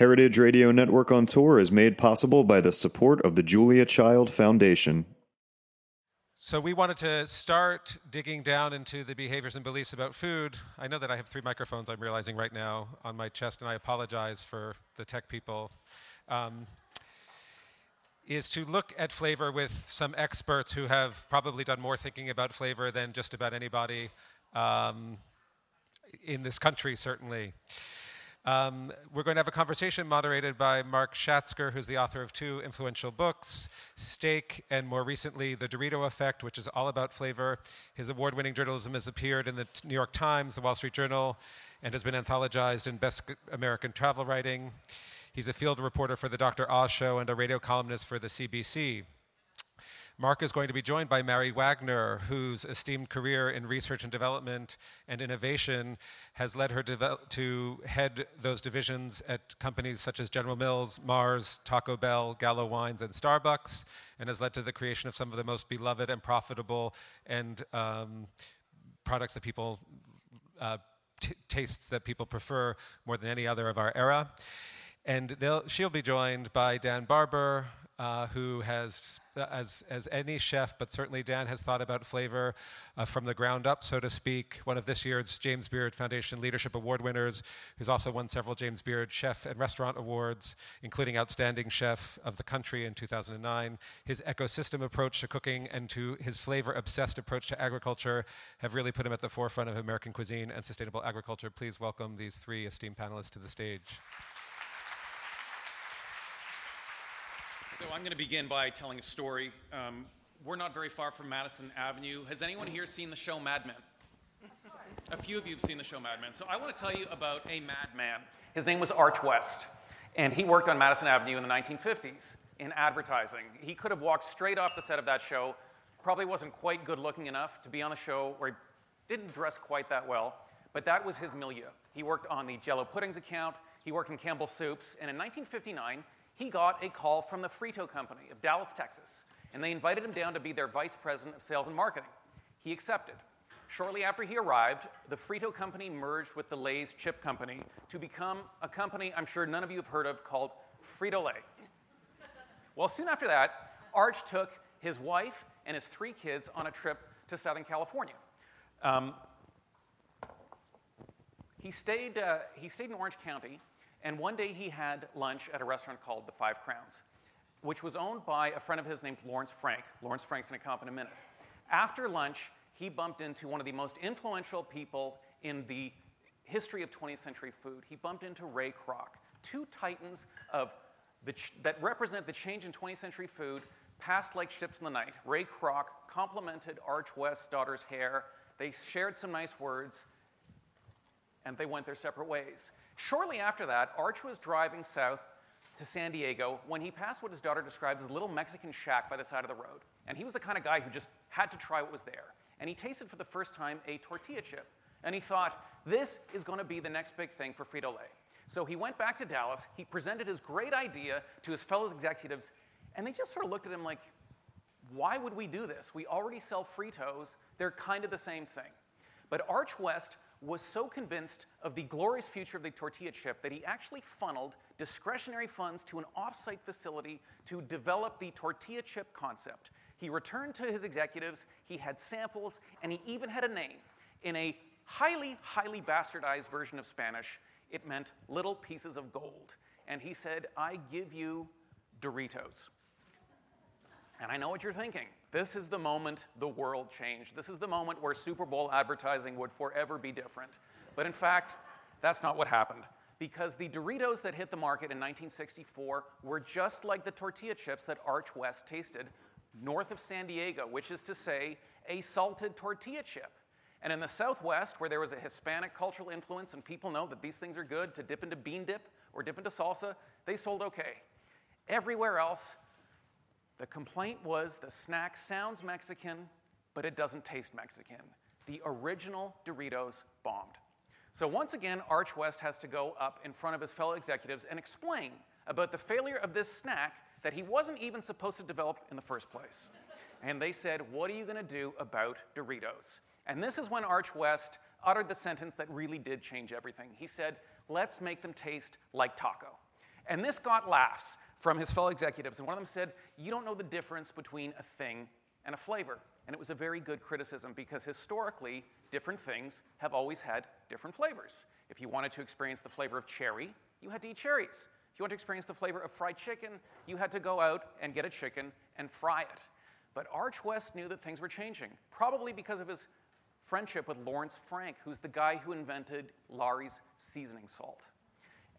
Heritage Radio Network on Tour is made possible by the support of the Julia Child Foundation. So, we wanted to start digging down into the behaviors and beliefs about food. I know that I have three microphones, I'm realizing right now, on my chest, and I apologize for the tech people. Um, is to look at flavor with some experts who have probably done more thinking about flavor than just about anybody um, in this country, certainly. Um, we're going to have a conversation moderated by Mark Schatzker, who's the author of two influential books, Steak, and more recently, The Dorito Effect, which is all about flavor. His award winning journalism has appeared in the New York Times, the Wall Street Journal, and has been anthologized in Best American Travel Writing. He's a field reporter for the Dr. Oz Show and a radio columnist for the CBC. Mark is going to be joined by Mary Wagner, whose esteemed career in research and development and innovation has led her to head those divisions at companies such as General Mills, Mars, Taco Bell, Gallo Wines, and Starbucks, and has led to the creation of some of the most beloved and profitable and um, products that people uh, t- tastes that people prefer more than any other of our era. And she'll be joined by Dan Barber, uh, who has, uh, as, as any chef, but certainly Dan has thought about flavor uh, from the ground up, so to speak. One of this year's James Beard Foundation Leadership Award winners, who's also won several James Beard Chef and Restaurant Awards, including Outstanding Chef of the Country in 2009. His ecosystem approach to cooking and to his flavor obsessed approach to agriculture have really put him at the forefront of American cuisine and sustainable agriculture. Please welcome these three esteemed panelists to the stage. So I'm going to begin by telling a story. Um, we're not very far from Madison Avenue. Has anyone here seen the show Mad Men? A few of you have seen the show Mad Men. So I want to tell you about a madman. His name was Arch West, and he worked on Madison Avenue in the 1950s in advertising. He could have walked straight off the set of that show, probably wasn't quite good looking enough to be on a show where he didn't dress quite that well, but that was his milieu. He worked on the Jello Puddings account, he worked in Campbell's Soups, and in 1959, he got a call from the Frito Company of Dallas, Texas, and they invited him down to be their vice president of sales and marketing. He accepted. Shortly after he arrived, the Frito Company merged with the Lay's Chip Company to become a company I'm sure none of you have heard of called Frito Lay. well, soon after that, Arch took his wife and his three kids on a trip to Southern California. Um, he, stayed, uh, he stayed in Orange County and one day he had lunch at a restaurant called the Five Crowns, which was owned by a friend of his named Lawrence Frank. Lawrence Frank's going to come up in a minute. After lunch, he bumped into one of the most influential people in the history of 20th century food. He bumped into Ray Kroc, two titans of ch- that represent the change in 20th century food, passed like ships in the night. Ray Kroc complimented Arch West's daughter's hair. They shared some nice words, and they went their separate ways. Shortly after that, Arch was driving south to San Diego when he passed what his daughter describes as a little Mexican shack by the side of the road. And he was the kind of guy who just had to try what was there. And he tasted for the first time a tortilla chip. And he thought, this is going to be the next big thing for Frito Lay. So he went back to Dallas, he presented his great idea to his fellow executives, and they just sort of looked at him like, why would we do this? We already sell Fritos, they're kind of the same thing. But Arch West was so convinced of the glorious future of the tortilla chip that he actually funneled discretionary funds to an offsite facility to develop the tortilla chip concept. He returned to his executives, he had samples, and he even had a name. In a highly, highly bastardized version of Spanish, it meant little pieces of gold. And he said, I give you Doritos. And I know what you're thinking. This is the moment the world changed. This is the moment where Super Bowl advertising would forever be different. But in fact, that's not what happened. Because the Doritos that hit the market in 1964 were just like the tortilla chips that Arch West tasted north of San Diego, which is to say, a salted tortilla chip. And in the Southwest, where there was a Hispanic cultural influence and people know that these things are good to dip into bean dip or dip into salsa, they sold okay. Everywhere else, the complaint was the snack sounds Mexican, but it doesn't taste Mexican. The original Doritos bombed. So once again, Arch West has to go up in front of his fellow executives and explain about the failure of this snack that he wasn't even supposed to develop in the first place. And they said, What are you going to do about Doritos? And this is when Arch West uttered the sentence that really did change everything. He said, Let's make them taste like taco. And this got laughs from his fellow executives. And one of them said, You don't know the difference between a thing and a flavor. And it was a very good criticism because historically, different things have always had different flavors. If you wanted to experience the flavor of cherry, you had to eat cherries. If you want to experience the flavor of fried chicken, you had to go out and get a chicken and fry it. But Arch West knew that things were changing, probably because of his friendship with Lawrence Frank, who's the guy who invented Lawry's seasoning salt.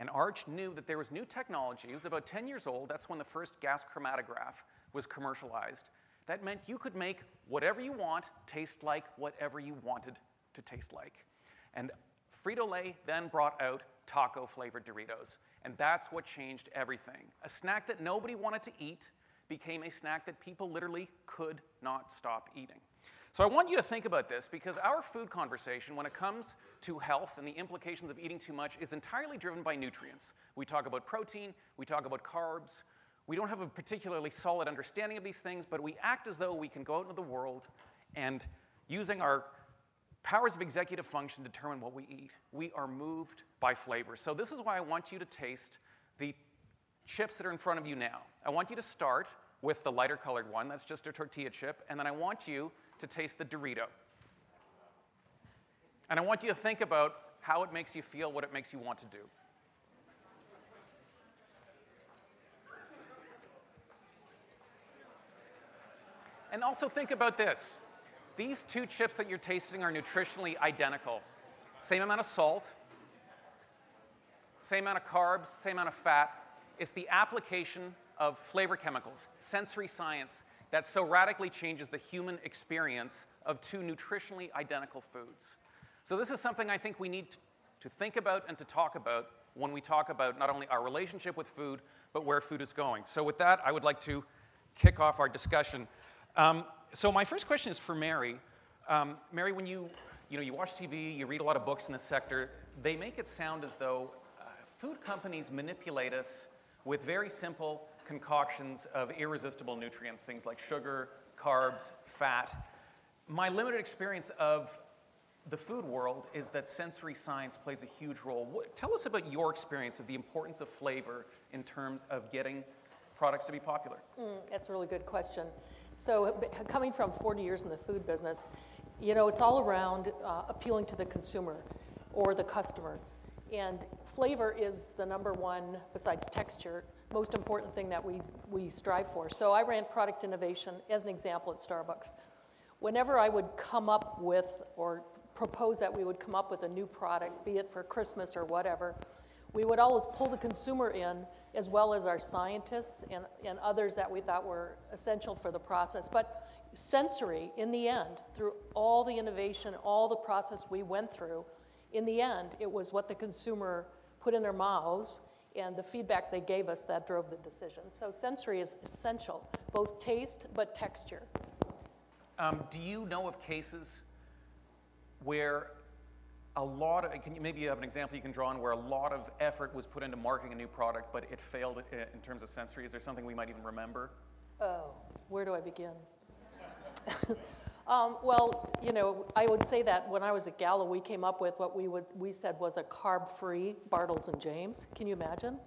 And Arch knew that there was new technology. He was about 10 years old. That's when the first gas chromatograph was commercialized. That meant you could make whatever you want taste like whatever you wanted to taste like. And Frito Lay then brought out taco flavored Doritos. And that's what changed everything. A snack that nobody wanted to eat became a snack that people literally could not stop eating. So I want you to think about this because our food conversation, when it comes to health and the implications of eating too much, is entirely driven by nutrients. We talk about protein, we talk about carbs. We don't have a particularly solid understanding of these things, but we act as though we can go out into the world and using our powers of executive function determine what we eat. We are moved by flavor. So this is why I want you to taste the chips that are in front of you now. I want you to start with the lighter colored one, that's just a tortilla chip, and then I want you to taste the Dorito. And I want you to think about how it makes you feel, what it makes you want to do. And also think about this. These two chips that you're tasting are nutritionally identical. Same amount of salt, same amount of carbs, same amount of fat. It's the application of flavor chemicals, sensory science, that so radically changes the human experience of two nutritionally identical foods. So, this is something I think we need to think about and to talk about when we talk about not only our relationship with food, but where food is going. So, with that, I would like to kick off our discussion. Um, so, my first question is for Mary. Um, Mary, when you, you, know, you watch TV, you read a lot of books in this sector, they make it sound as though uh, food companies manipulate us with very simple concoctions of irresistible nutrients, things like sugar, carbs, fat. My limited experience of the food world is that sensory science plays a huge role. What, tell us about your experience of the importance of flavor in terms of getting products to be popular. Mm, that's a really good question. So, coming from 40 years in the food business, you know, it's all around uh, appealing to the consumer or the customer. And flavor is the number one, besides texture, most important thing that we, we strive for. So I ran product innovation as an example at Starbucks. Whenever I would come up with or propose that we would come up with a new product, be it for Christmas or whatever, we would always pull the consumer in as well as our scientists and, and others that we thought were essential for the process. But sensory, in the end, through all the innovation, all the process we went through, in the end, it was what the consumer put in their mouths and the feedback they gave us that drove the decision. So sensory is essential, both taste but texture. Um, do you know of cases where a lot of, can you, maybe you have an example you can draw on where a lot of effort was put into marketing a new product, but it failed in terms of sensory? Is there something we might even remember? Oh, where do I begin? Um, well, you know, I would say that when I was at Gallo, we came up with what we would we said was a carb-free Bartles and Jaymes. Can you imagine?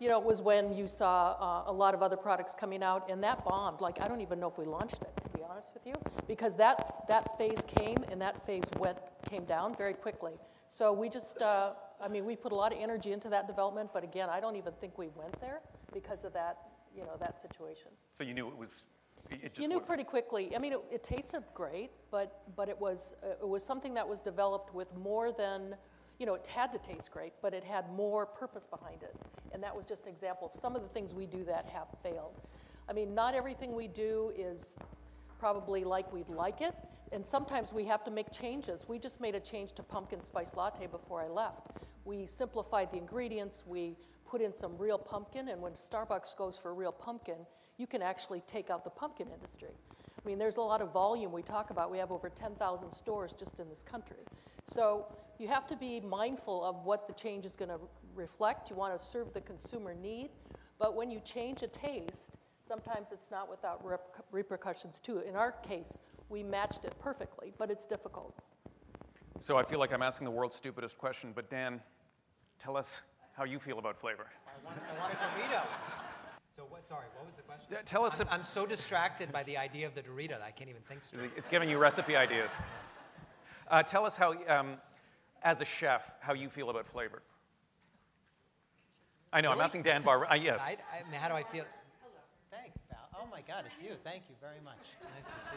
You know, it was when you saw uh, a lot of other products coming out, and that bombed. Like I don't even know if we launched it, to be honest with you, because that that phase came and that phase went came down very quickly. So we just, uh, I mean, we put a lot of energy into that development, but again, I don't even think we went there because of that, you know, that situation. So you knew it was It you knew pretty quickly. I mean, it, it tasted great, but but it was uh, it was something that was developed with more than, you know, it had to taste great, but it had more purpose behind it, and that was just an example of some of the things we do that have failed. I mean, not everything we do is probably like we'd like it, and sometimes we have to make changes. We just made a change to pumpkin spice latte before I left. We simplified the ingredients. We put in some real pumpkin, and when Starbucks goes for real pumpkin you can actually take out the pumpkin industry. I mean, there's a lot of volume we talk about. We have over 10,000 stores just in this country. So you have to be mindful of what the change is going to reflect. You want to serve the consumer need. But when you change a taste, sometimes it's not without rep- repercussions too. In our case, we matched it perfectly, but it's difficult. So I feel like I'm asking the world's stupidest question, but Dan, tell us how you feel about flavor. I want, I want a Dorito. So what? Sorry, what was the question? D- tell us I'm, a- I'm so distracted by the idea of the Dorito that I can't even think straight. It's giving you recipe ideas. Uh, tell us how, um, as a chef, how you feel about flavor. I know, I'm asking Dan Barber. Uh, yes. I, I mean, how do I feel? Hello. Thanks, pal. Oh my God, it's you. Thank you very much. Nice to see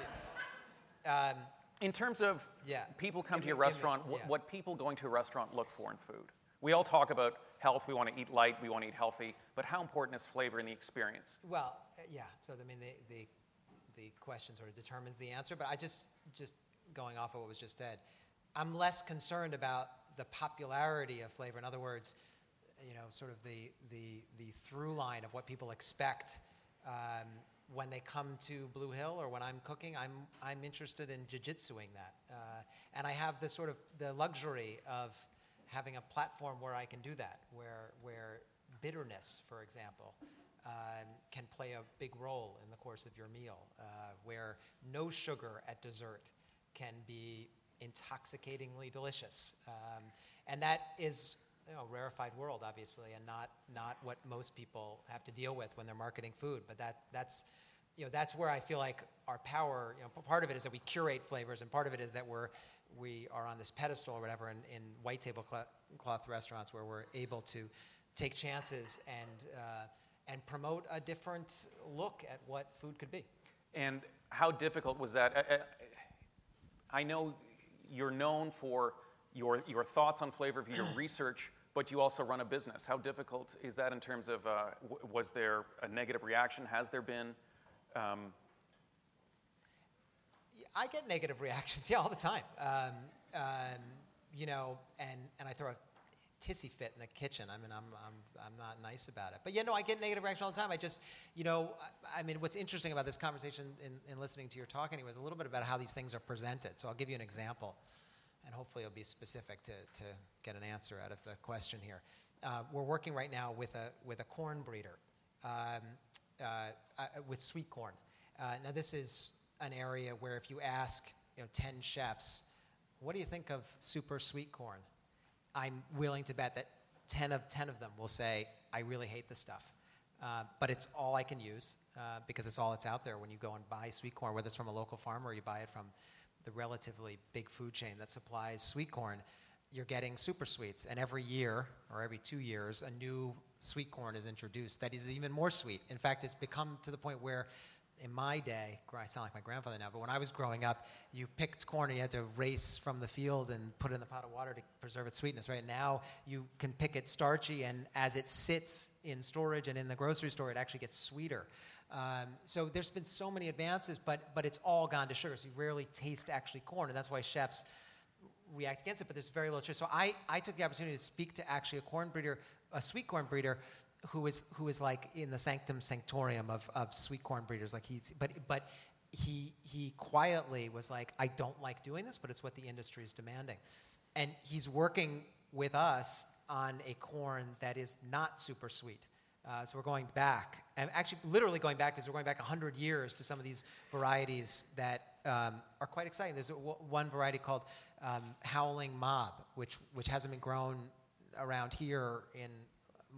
you. Um, In terms of Yeah. people come Give to your me- give me- restaurant, yeah. what people going to a restaurant look for in food. We all talk about health, we want to eat light, we want to eat healthy, but how important is flavor in the experience? well, yeah. So I mean, the, the the question sort of determines the answer. But I just just going off of what was just said, I'm less concerned about the popularity of flavor. In other words, you know, sort of the the the through line of what people expect. Um, when they come to Blue Hill or when I'm cooking, I'm, I'm interested in jujitsuing that. Uh, and I have the sort of the luxury of having a platform where I can do that, where, where bitterness, for example, um, can play a big role in the course of your meal, uh, where no sugar at dessert can be intoxicatingly delicious. Um, and that is you know, rarefied world, obviously, and not, not what most people have to deal with when they're marketing food. But that, that's, you know, that's where I feel like our power, you know, part of it is that we curate flavors, and part of it is that we're, we are on this pedestal or whatever in, in white tablecloth cloth restaurants where we're able to take chances and, uh, and promote a different look at what food could be. And how difficult was that? I- I- I know you're known for your, your thoughts on flavor, for your research, but you also run a business. How difficult is that in terms of, uh, w- was there a negative reaction? Has there been? Um, I get negative reactions, yeah, all the time. Um, um, you know, and, and I throw a tissy fit in the kitchen. I mean, I'm, I'm, I'm not nice about it. But yeah, no, I get negative reaction all the time. I just, you know, I, I mean, what's interesting about this conversation in, in listening to your talk anyway is a little bit about how these things are presented. So I'll give you an example, and hopefully it'll be specific to, to get an answer out of the question here. Uh, we're working right now with a, with a corn breeder, um, uh, uh, with sweet corn. Uh, now, this is an area where if you ask, you know, 10 chefs, what do you think of super sweet corn? I'm willing to bet that 10 of 10 of them will say, I really hate this stuff. Uh, but it's all I can use uh, because it's all that's out there when you go and buy sweet corn, whether it's from a local farmer or you buy it from the relatively big food chain that supplies sweet corn. You're getting super sweets, and every year or every two years, a new sweet corn is introduced that is even more sweet. In fact, it's become to the point where in my day, I sound like my grandfather now, but when I was growing up, you picked corn and you had to race from the field and put it in the pot of water to preserve its sweetness. Right now, you can pick it starchy, and as it sits in storage and in the grocery store, it actually gets sweeter. Um, so there's been so many advances, but but it's all gone to sugar. So you rarely taste actually corn, and that's why chefs react against it, but there's very little truth. So I, I took the opportunity to speak to actually a corn breeder, a sweet corn breeder, who is who is like in the sanctum sanctorium of, of sweet corn breeders. Like he's but but he he quietly was like, I don't like doing this, but it's what the industry is demanding. And he's working with us on a corn that is not super sweet. Uh, so we're going back, and actually literally going back because we're going back 100 years to some of these varieties that um, are quite exciting. There's a, w- one variety called um, Howling Mob, which, which hasn't been grown around here in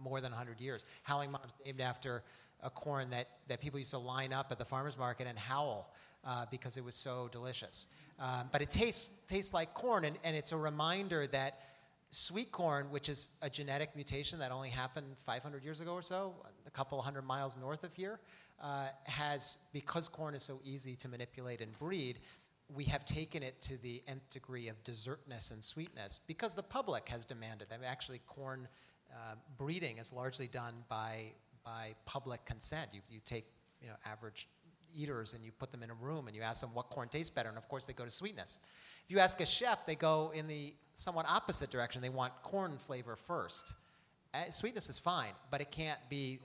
more than 100 years. Howling Mob is named after a corn that, that people used to line up at the farmer's market and howl uh, because it was so delicious. Um, but it tastes, tastes like corn, and, and it's a reminder that sweet corn, which is a genetic mutation that only happened 500 years ago or so, a couple hundred miles north of here, uh, has, because corn is so easy to manipulate and breed, we have taken it to the nth degree of dessertness and sweetness because the public has demanded. that. actually, corn uh, breeding is largely done by, by public consent. You, you take you know, average eaters and you put them in a room and you ask them what corn tastes better, and of course, they go to sweetness. If you ask a chef, they go in the somewhat opposite direction. They want corn flavor first. Uh, sweetness is fine, but it can't be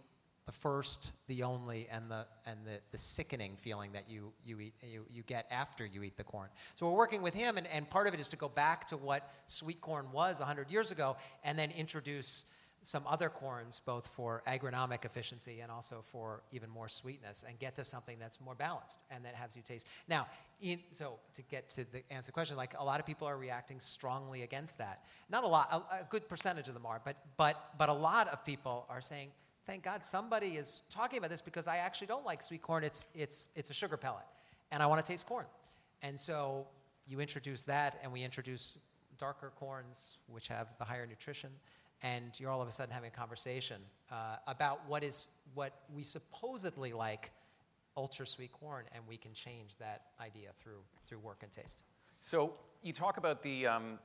the first, the only, and the and the, the sickening feeling that you you eat you, you get after you eat the corn. So we're working with him, and, and part of it is to go back to what sweet corn was 100 years ago, and then introduce some other corns, both for agronomic efficiency and also for even more sweetness, and get to something that's more balanced and that has you taste. Now, in, so to get to the answer the question, like a lot of people are reacting strongly against that. Not a lot, a, a good percentage of them are, but but but a lot of people are saying, thank God somebody is talking about this because I actually don't like sweet corn. It's it's it's a sugar pellet, and I want to taste corn, and so you introduce that, and we introduce darker corns, which have the higher nutrition and you're all of a sudden having a conversation uh, about what is what we supposedly like ultra sweet corn, and we can change that idea through through work and taste. So you talk about the um,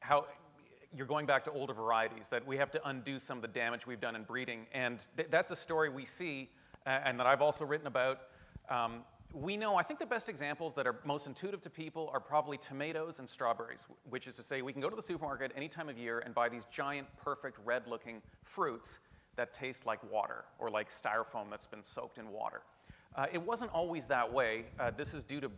how you're going back to older varieties that we have to undo some of the damage we've done in breeding, and th- that's a story we see, uh, and that I've also written about. Um, we know, I think the best examples that are most intuitive to people are probably tomatoes and strawberries, which is to say, we can go to the supermarket any time of year and buy these giant, perfect, red looking fruits that taste like water or like styrofoam that's been soaked in water. Uh, it wasn't always that way. Uh, this is due to,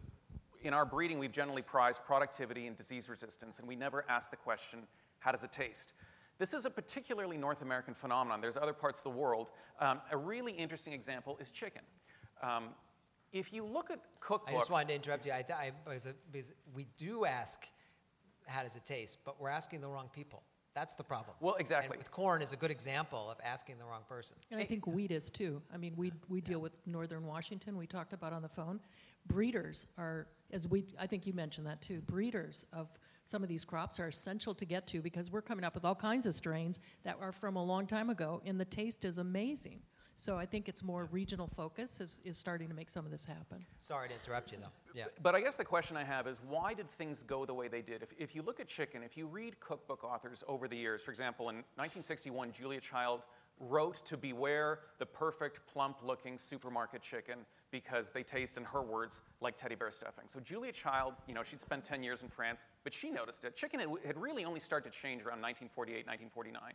in our breeding, we've generally prized productivity and disease resistance, and we never ask the question, how does it taste? This is a particularly North American phenomenon. There's other parts of the world. Um, a really interesting example is chicken. Um, if you look at cookbooks, I just wanted to interrupt you. I, I, because, because we do ask, how does it taste? But we're asking the wrong people. That's the problem. Well, exactly. And with corn is a good example of asking the wrong person. And I think wheat is too. I mean, we, we deal with northern Washington, we talked about on the phone. Breeders are, as we, I think you mentioned that too, breeders of some of these crops are essential to get to because we're coming up with all kinds of strains that are from a long time ago, and the taste is amazing. So I think it's more regional focus is, is starting to make some of this happen. Sorry to interrupt you, though. Yeah. But I guess the question I have is why did things go the way they did? If, if you look at chicken, if you read cookbook authors over the years, for example, in 1961, Julia Child wrote to beware the perfect, plump looking supermarket chicken because they taste, in her words, like teddy bear stuffing. So Julia Child, you know, she'd spent 10 years in France, but she noticed it. Chicken had, had really only started to change around 1948, 1949.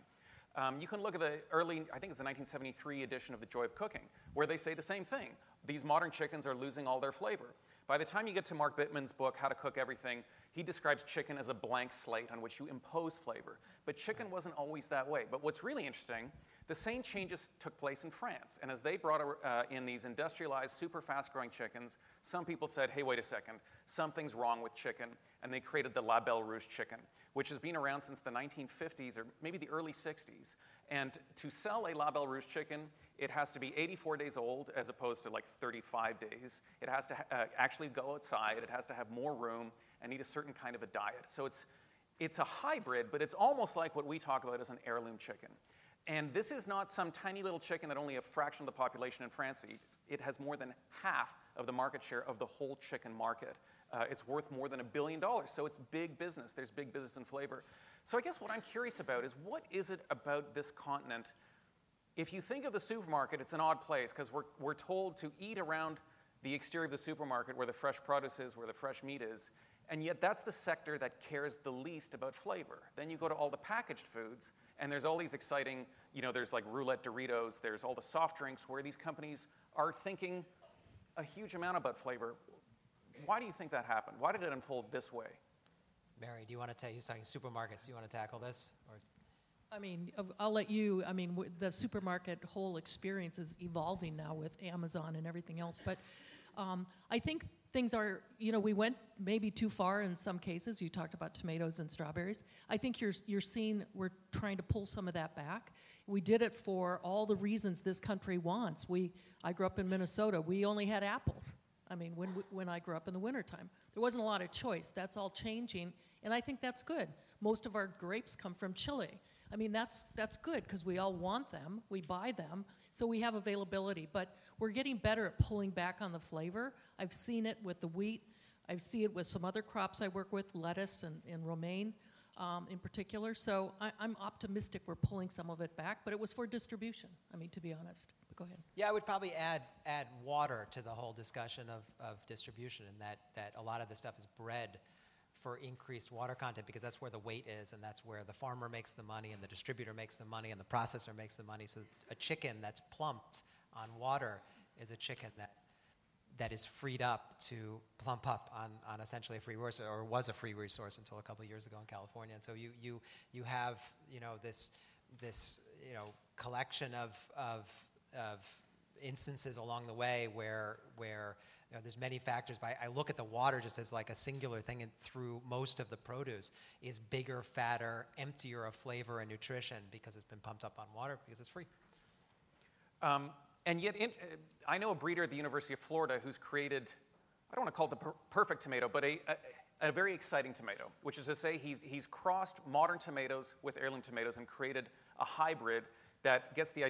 Um, you can look at the early, I think it's the 1973 edition of The Joy of Cooking, where they say the same thing. These modern chickens are losing all their flavor. By the time you get to Mark Bittman's book, How to Cook Everything, he describes chicken as a blank slate on which you impose flavor. But chicken wasn't always that way. But what's really interesting, the same changes took place in France. And as they brought uh, in these industrialized, super fast growing chickens, some people said, hey, wait a second, something's wrong with chicken. And they created the Label Rouge chicken, which has been around since the 1950s or maybe the early 60s. And to sell a Label Rouge chicken, it has to be 84 days old as opposed to like 35 days. It has to uh, actually go outside. It has to have more room and eat a certain kind of a diet. So it's, it's a hybrid, but it's almost like what we talk about as an heirloom chicken. And this is not some tiny little chicken that only a fraction of the population in France eats. It has more than half of the market share of the whole chicken market. Uh, it's worth more than a billion dollars, so it's big business. There's big business in flavor. So I guess what I'm curious about is what is it about this continent? If you think of the supermarket, it's an odd place because we're, we're told to eat around the exterior of the supermarket where the fresh produce is, where the fresh meat is. And yet, that's the sector that cares the least about flavor. Then you go to all the packaged foods, and there's all these exciting, you know, there's like roulette Doritos, there's all the soft drinks where these companies are thinking a huge amount about flavor. Why do you think that happened? Why did it unfold this way? Mary, do you want to tell? He's talking supermarkets. Do you want to tackle this? Or? I mean, I'll let you. I mean, the supermarket whole experience is evolving now with Amazon and everything else. But um, I think things are, you know, we went maybe too far in some cases. You talked about tomatoes and strawberries. I think you're, you're seeing we're trying to pull some of that back. We did it for all the reasons this country wants. We, I grew up in Minnesota. We only had apples. I mean, when, when I grew up in the wintertime, there wasn't a lot of choice. That's all changing, and I think that's good. Most of our grapes come from Chile. I mean, that's, that's good because we all want them, we buy them, so we have availability. But we're getting better at pulling back on the flavor. I've seen it with the wheat. I see it with some other crops I work with, lettuce and, and romaine um, in particular. So I, am optimistic we're pulling some of it back, but it was for distribution, I mean, to be honest. Go ahead. Yeah, I would probably add, add water to the whole discussion of, of distribution, and that, that a lot of the stuff is bred for increased water content because that's where the weight is and that's where the farmer makes the money and the distributor makes the money and the processor makes the money. So a chicken that's plumped on water is a chicken that that is freed up to plump up on, on essentially a free resource or was a free resource until a couple years ago in California. And so you, you, you have you know this, this you know, collection of, of, of instances along the way where, where you know, there's many factors, but I, I look at the water just as like a singular thing and through most of the produce is bigger, fatter, emptier of flavor and nutrition because it's been pumped up on water because it's free. Um, and yet, in, I know a breeder at the University of Florida who's created, I don't want to call it the per- perfect tomato, but a, a, a, very exciting tomato, which is to say he's, he's crossed modern tomatoes with heirloom tomatoes and created a hybrid that gets the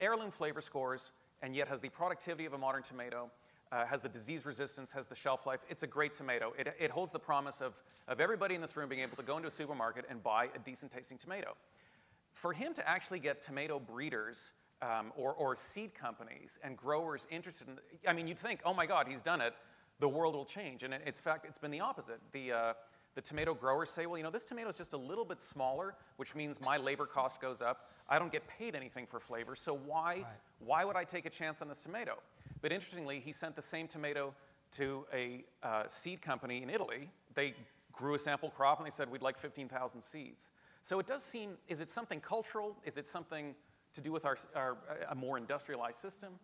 heirloom flavor scores and yet has the productivity of a modern tomato, uh, has the disease resistance, has the shelf life. It's a great tomato. It, it holds the promise of, of everybody in this room being able to go into a supermarket and buy a decent tasting tomato. For him to actually get tomato breeders um, or, or seed companies and growers interested in, I mean, you'd think, oh my God, he's done it, the world will change. And in fact, it's been the opposite. The, uh, the tomato growers say, well, you know, this tomato is just a little bit smaller, which means my labor cost goes up. I don't get paid anything for flavor, so why, right. why would I take a chance on this tomato? But interestingly, he sent the same tomato to a uh, seed company in Italy. They grew a sample crop and they said, we'd like 15,000 seeds. So it does seem, is it something cultural? Is it something to do with our, our a more industrialized system?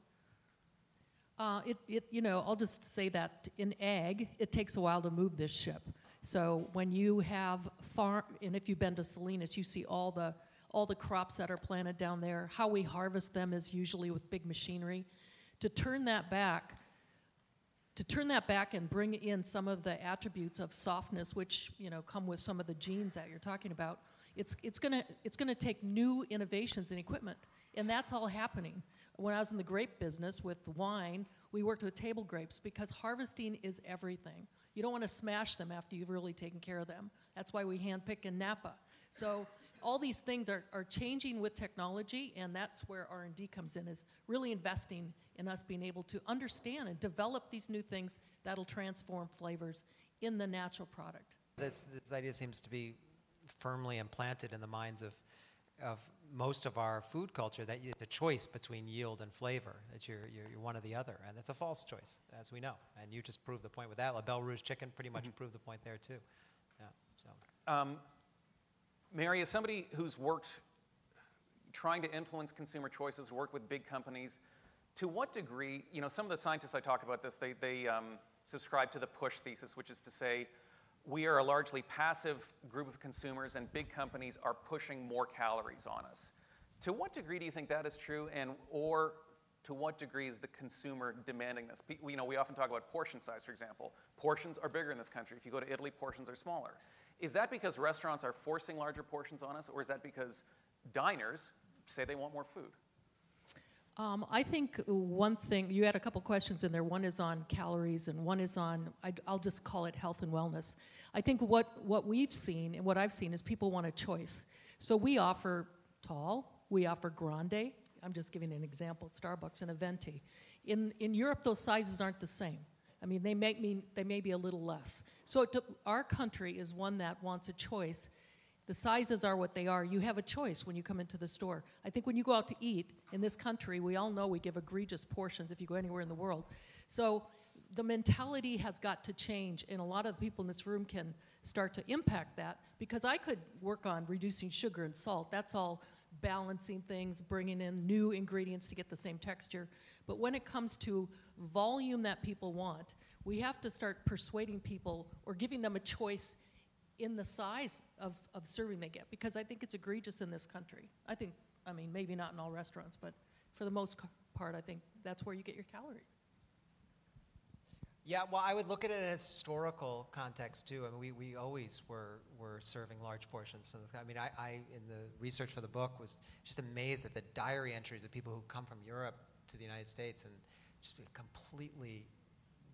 Uh, it, it, you know, I'll just say that in ag, it takes a while to move this ship. So when you have farm, and if you've been to Salinas, you see all the all the crops that are planted down there. How we harvest them is usually with big machinery. To turn that back, to turn that back and bring in some of the attributes of softness, which you know come with some of the genes that you're talking about, it's, it's to it's gonna take new innovations in equipment. And that's all happening. When I was in the grape business with wine, we worked with table grapes because harvesting is everything. You don't want to smash them after you've really taken care of them. That's why we handpick in Napa. So all these things are, are changing with technology, and that's where R&D comes in, is really investing in us being able to understand and develop these new things that'll transform flavors in the natural product. This, this idea seems to be firmly implanted in the minds of, of most of our food culture that you, the choice between yield and flavor, that you're, you're, you're, one or the other. And it's a false choice, as we know. And you just proved the point with that. Label Rouge chicken pretty much mm-hmm. proved the point there, too. Yeah, so. Um, Mary, as somebody who's worked trying to influence consumer choices, worked with big companies, to what degree, you know, some of the scientists I talk about this, they, they um, subscribe to the push thesis, which is to say, we are a largely passive group of consumers, and big companies are pushing more calories on us. To what degree do you think that is true, and or to what degree is the consumer demanding this? You know, we often talk about portion size, for example. Portions are bigger in this country. If you go to Italy, portions are smaller. Is that because restaurants are forcing larger portions on us, or is that because diners say they want more food? Um, I think one thing, you had a couple questions in there. One is on calories, and one is on, I, will just call it health and wellness. I think what, what we've seen and what I've seen is people want a choice. So we offer tall, we offer grande. I'm just giving an example at Starbucks and a venti. In, in Europe, those sizes aren't the same. I mean, they may, mean, they may be a little less. So our country is one that wants a choice the sizes are what they are. You have a choice when you come into the store. I think when you go out to eat in this country, we all know we give egregious portions if you go anywhere in the world. So the mentality has got to change, and a lot of the people in this room can start to impact that because I could work on reducing sugar and salt. That's all balancing things, bringing in new ingredients to get the same texture. But when it comes to volume that people want, we have to start persuading people or giving them a choice in the size of, of serving they get because I think it's egregious in this country. I think, I mean, maybe not in all restaurants, but for the most part, I think that's where you get your calories. Yeah, well, I would look at it as historical context too. I mean, we, we always were, were serving large portions from. I mean, I, I, in the research for the book, was just amazed at the diary entries of people who come from Europe to the United States and just completely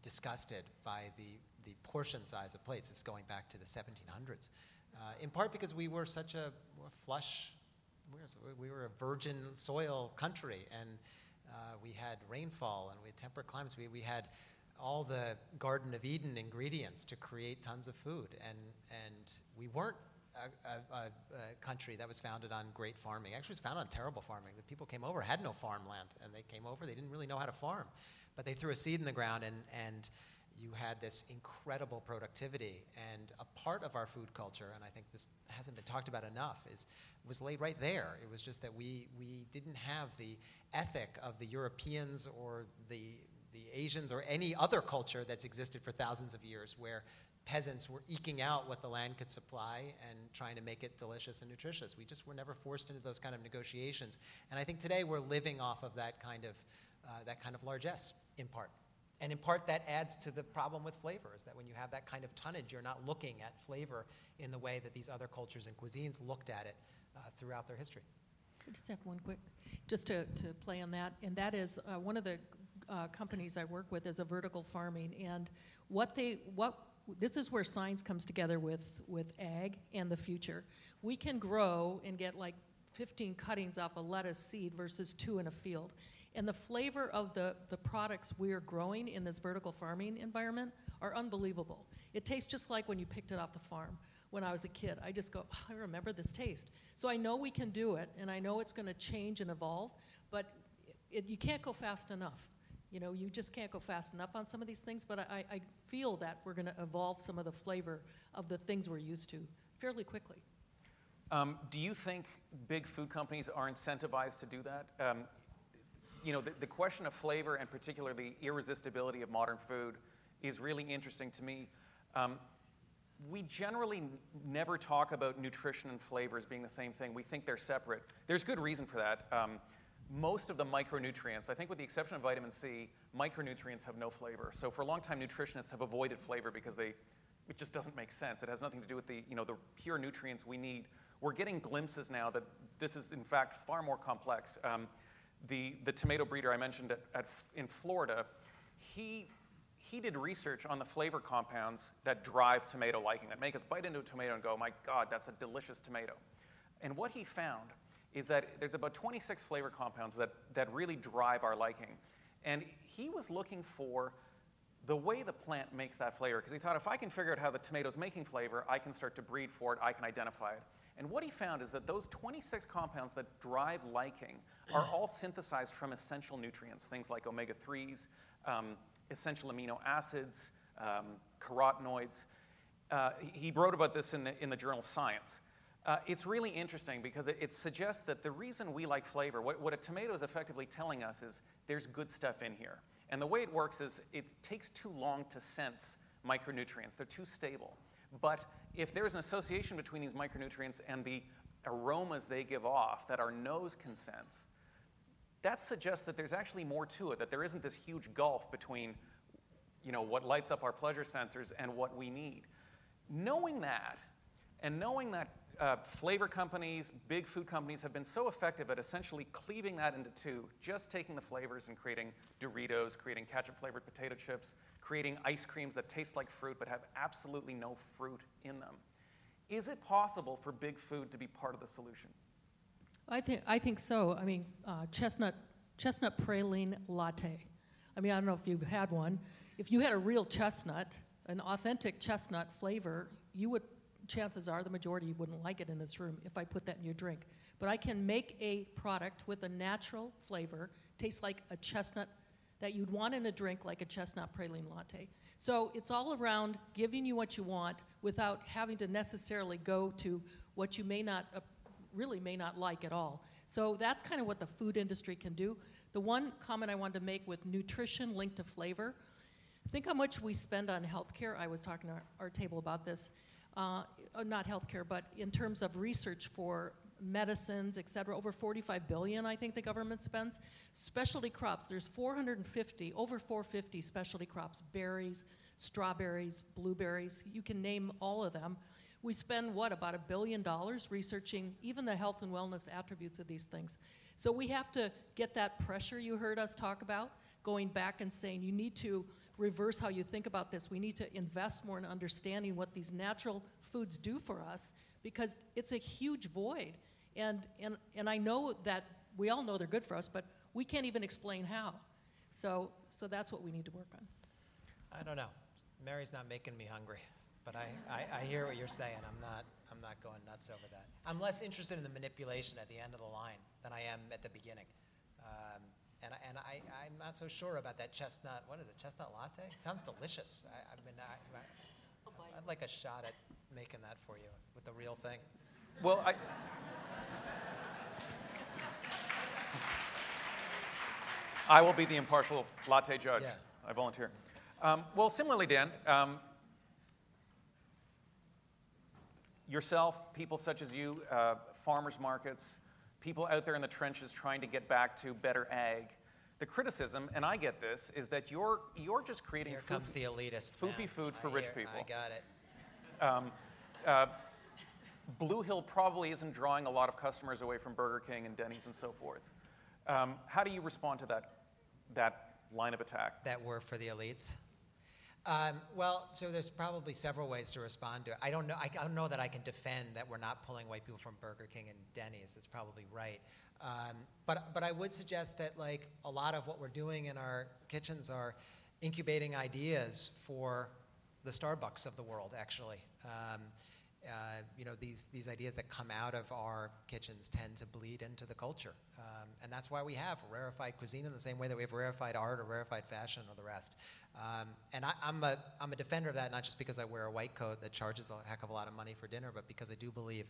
disgusted by the the portion size of plates is going back to the 1700s. Uh, in part because we were such a flush, we were a virgin soil country, and uh, we had rainfall and we had temperate climates. We, we had all the Garden of Eden ingredients to create tons of food, and, and we weren't a, a, a, country that was founded on great farming. Actually, it was founded on terrible farming. The people came over had no farmland, and they came over. They didn't really know how to farm, but they threw a seed in the ground, and and you had this incredible productivity. And a part of our food culture, and I think this hasn't been talked about enough, is was laid right there. It was just that we, we didn't have the ethic of the Europeans or the, the Asians or any other culture that's existed for thousands of years where peasants were eking out what the land could supply and trying to make it delicious and nutritious. We just were never forced into those kind of negotiations. And I think today we're living off of that kind of, uh, that kind of largesse in part. And in part, that adds to the problem with flavor, is that when you have that kind of tonnage, you're not looking at flavor in the way that these other cultures and cuisines looked at it uh, throughout their history. I just have one quick, just to, to play on that, and that is uh, one of the uh, companies I work with is a vertical farming, and what they, what, this is where science comes together with, with ag and the future. We can grow and get like 15 cuttings off a lettuce seed versus two in a field. And the flavor of the, the products we're growing in this vertical farming environment are unbelievable. It tastes just like when you picked it off the farm when I was a kid. I just go, oh, I remember this taste. So I know we can do it, and I know it's going to change and evolve, but it, you can't go fast enough. You know, you just can't go fast enough on some of these things, but I, I feel that we're going to evolve some of the flavor of the things we're used to fairly quickly. Um, do you think big food companies are incentivized to do that? Um, you know, the, the, question of flavor and particularly the irresistibility of modern food is really interesting to me. Um, we generally n- never talk about nutrition and flavor as being the same thing. We think they're separate. There's good reason for that. Um, most of the micronutrients, I think with the exception of vitamin C, micronutrients have no flavor. So for a long time, nutritionists have avoided flavor because they, it just doesn't make sense. It has nothing to do with the, you know, the pure nutrients we need. We're getting glimpses now that this is in fact far more complex. Um, the, the tomato breeder I mentioned at, at, in Florida, he, he did research on the flavor compounds that drive tomato liking, that make us bite into a tomato and go, my God, that's a delicious tomato. And what he found is that there's about 26 flavor compounds that, that really drive our liking. And he was looking for the way the plant makes that flavor, because he thought if I can figure out how the tomato's making flavor, I can start to breed for it, I can identify it. And what he found is that those 26 compounds that drive liking are all synthesized from essential nutrients, things like omega 3s, um, essential amino acids, um, carotenoids. Uh, he wrote about this in the, in the journal Science. Uh, it's really interesting because it, it, suggests that the reason we like flavor, what, what a tomato is effectively telling us is there's good stuff in here. And the way it works is it takes too long to sense micronutrients, they're too stable. But if there's an association between these micronutrients and the aromas they give off that our nose can sense, that suggests that there's actually more to it, that there isn't this huge gulf between you know, what lights up our pleasure sensors and what we need. Knowing that, and knowing that uh, flavor companies, big food companies have been so effective at essentially cleaving that into two, just taking the flavors and creating Doritos, creating ketchup flavored potato chips, creating ice creams that taste like fruit but have absolutely no fruit in them. Is it possible for big food to be part of the solution? I think, I think so. I mean, uh, chestnut, chestnut praline latte. I mean, I don't know if you've had one. If you had a real chestnut, an authentic chestnut flavor, you would, chances are the majority wouldn't like it in this room if I put that in your drink. But I can make a product with a natural flavor, tastes like a chestnut that you'd want in a drink like a chestnut praline latte. So it's all around giving you what you want without having to necessarily go to what you may not, uh, really may not like at all. So that's kind of what the food industry can do. The one comment I wanted to make with nutrition linked to flavor, think how much we spend on healthcare. I was talking to our, our table about this. Uh, not healthcare, but in terms of research for medicines, et cetera, over 45 billion, I think the government spends. Specialty crops, there's 450, over 450 specialty crops, berries, strawberries, blueberries, you can name all of them. We spend, what, about a billion dollars researching even the health and wellness attributes of these things. So we have to get that pressure you heard us talk about, going back and saying you need to reverse how you think about this. We need to invest more in understanding what these natural foods do for us because it's a huge void. And, and, and I know that we all know they're good for us, but we can't even explain how. So, so that's what we need to work on. I don't know. Mary's not making me hungry, but I, I, I hear what you're saying. I'm not, I'm not going nuts over that. I'm less interested in the manipulation at the end of the line than I am at the beginning. Um, and and I, I'm not so sure about that chestnut. What is it? Chestnut latte? It sounds delicious. I, I mean, I, I, I'd like a shot at making that for you with the real thing. Well, I. I will be the impartial latte judge. Yeah. I volunteer. Um, well, similarly, Dan, um, yourself, people such as you, uh, farmers markets, people out there in the trenches trying to get back to better ag. The criticism, and I get this, is that you're you're just creating Here food- comes the elitist. foofy food for I rich hear- people. I got it. Um, uh, Blue Hill probably isn't drawing a lot of customers away from Burger King and Denny's and so forth. Um, how do you respond to that, that line of attack? That were for the elites. Um, well, so there's probably several ways to respond to it. I don't know. I don't know that I can defend that we're not pulling white people from Burger King and Denny's. It's probably right. Um, but but I would suggest that like a lot of what we're doing in our kitchens are incubating ideas for the Starbucks of the world. Actually, um, uh, you know these these ideas that come out of our kitchens tend to bleed into the culture, um, and that's why we have rarefied cuisine in the same way that we have rarefied art or rarefied fashion or the rest. Um, and I, I'm a I'm a defender of that, not just because I wear a white coat that charges a heck of a lot of money for dinner, but because I do believe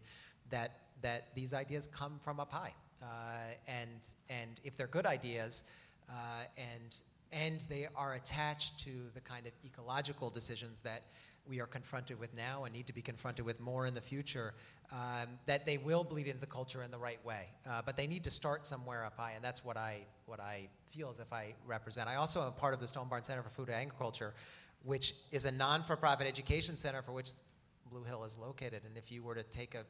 that that these ideas come from up high, uh, and and if they're good ideas, uh, and and they are attached to the kind of ecological decisions that we are confronted with now and need to be confronted with more in the future, um, that they will bleed into the culture in the right way. Uh, but they need to start somewhere up high, and that's what I, what I feel as if I represent. I also am a part of the Stone Barns Center for Food and Agriculture, which is a non-for-profit education center for which Blue Hill is located. And if you were to take a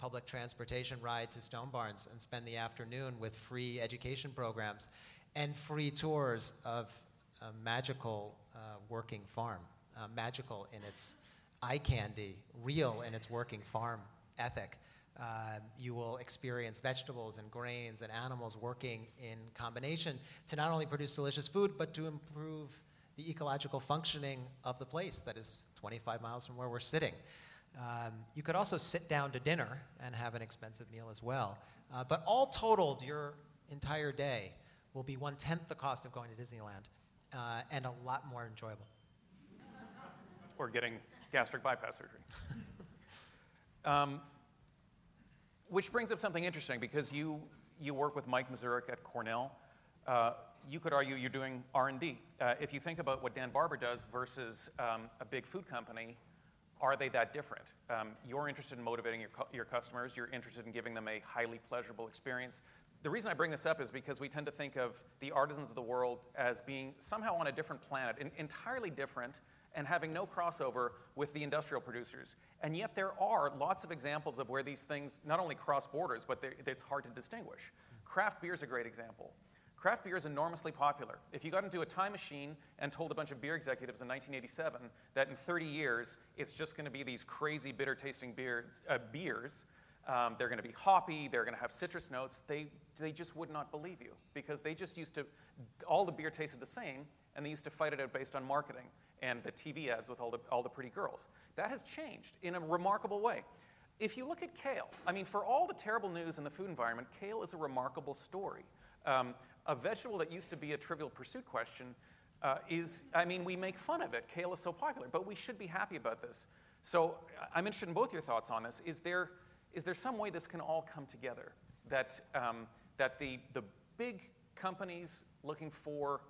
public transportation ride to Stone Barns and spend the afternoon with free education programs and free tours of a magical uh, working farm, uh, magical in its eye candy, real in its working farm ethic. Uh, you will experience vegetables and grains and animals working in combination to not only produce delicious food, but to improve the ecological functioning of the place that is 25 miles from where we're sitting. Um, you could also sit down to dinner and have an expensive meal as well. Uh, but all totaled, your entire day will be one tenth the cost of going to Disneyland uh, and a lot more enjoyable. Or getting gastric bypass surgery? um, which brings up something interesting because you, you work with Mike Mazourek at Cornell. Uh, you could argue you're doing R&D. Uh, if you think about what Dan Barber does versus um, a big food company, are they that different? Um, you're interested in motivating your, cu- your customers. You're interested in giving them a highly pleasurable experience. The reason I bring this up is because we tend to think of the artisans of the world as being somehow on a different planet, en- entirely different, and having no crossover with the industrial producers. And yet there are lots of examples of where these things not only cross borders, but it's hard to distinguish. Craft beer is a great example. Craft beer is enormously popular. If you got into a time machine and told a bunch of beer executives in 1987 that in 30 years it's just going to be these crazy bitter tasting beers, uh, beers um, they're going to be hoppy, they're going to have citrus notes, they, they just would not believe you because they just used to, all the beer tasted the same and they used to fight it out based on marketing and the TV ads with all the, all the pretty girls. That has changed in a remarkable way. If you look at kale, I mean, for all the terrible news in the food environment, kale is a remarkable story. Um, a vegetable that used to be a trivial pursuit question uh, is, I mean, we make fun of it. Kale is so popular, but we should be happy about this. So I'm interested in both your thoughts on this. Is there, is there some way this can all come together? That, um, that the, the big companies looking for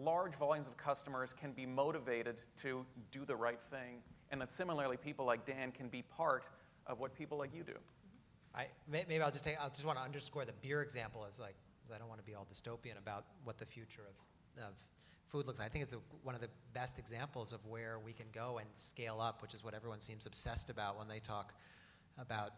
large volumes of customers can be motivated to do the right thing, and that similarly, people like Dan can be part of what people like you do. I, maybe I'll just take, I just want to underscore the beer example as like, I don't want to be all dystopian about what the future of, of food looks like. I think it's a, one of the best examples of where we can go and scale up, which is what everyone seems obsessed about when they talk about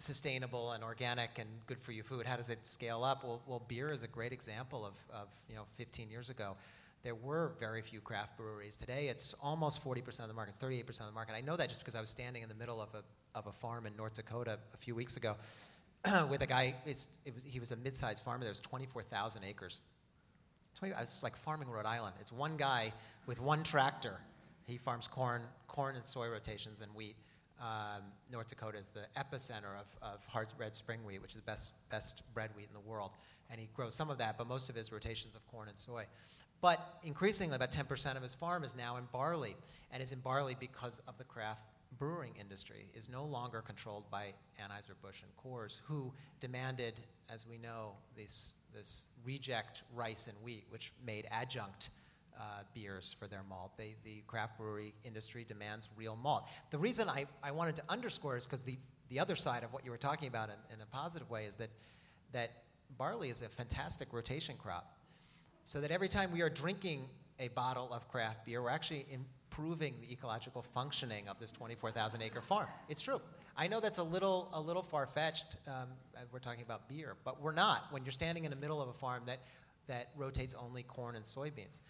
sustainable and organic and good for you food. How does it scale up? Well, well beer is a great example of, of, you know, 15 years ago. There were very few craft breweries. Today, it's almost 40% of the market. It's 38% of the market. I know that just because I was standing in the middle of a, of a farm in North Dakota a few weeks ago with a guy. It was, he was a mid-sized farmer. There was 24,000 acres. 20, it's like farming Rhode Island. It's one guy with one tractor. He farms corn, corn and soy rotations and wheat. Um, North Dakota is the epicenter of, of hard red spring wheat, which is the best, best bread wheat in the world. And he grows some of that, but most of his rotations of corn and soy. But increasingly, about 10% of his farm is now in barley, and is in barley because of the craft brewing industry is no longer controlled by Anheuser-Busch and Coors, who demanded, as we know, this, this reject rice and wheat, which made adjunct uh, beers for their malt. They, the craft brewery industry demands real malt. The reason I, I wanted to underscore is because the, the other side of what you were talking about in, in a positive way is that, that barley is a fantastic rotation crop. So that every time we are drinking a bottle of craft beer, we're actually improving the ecological functioning of this 24,000 acre farm. It's true. I know that's a little, a little far fetched. Um, uh, we're talking about beer, but we're not when you're standing in the middle of a farm that, that rotates only corn and soybeans.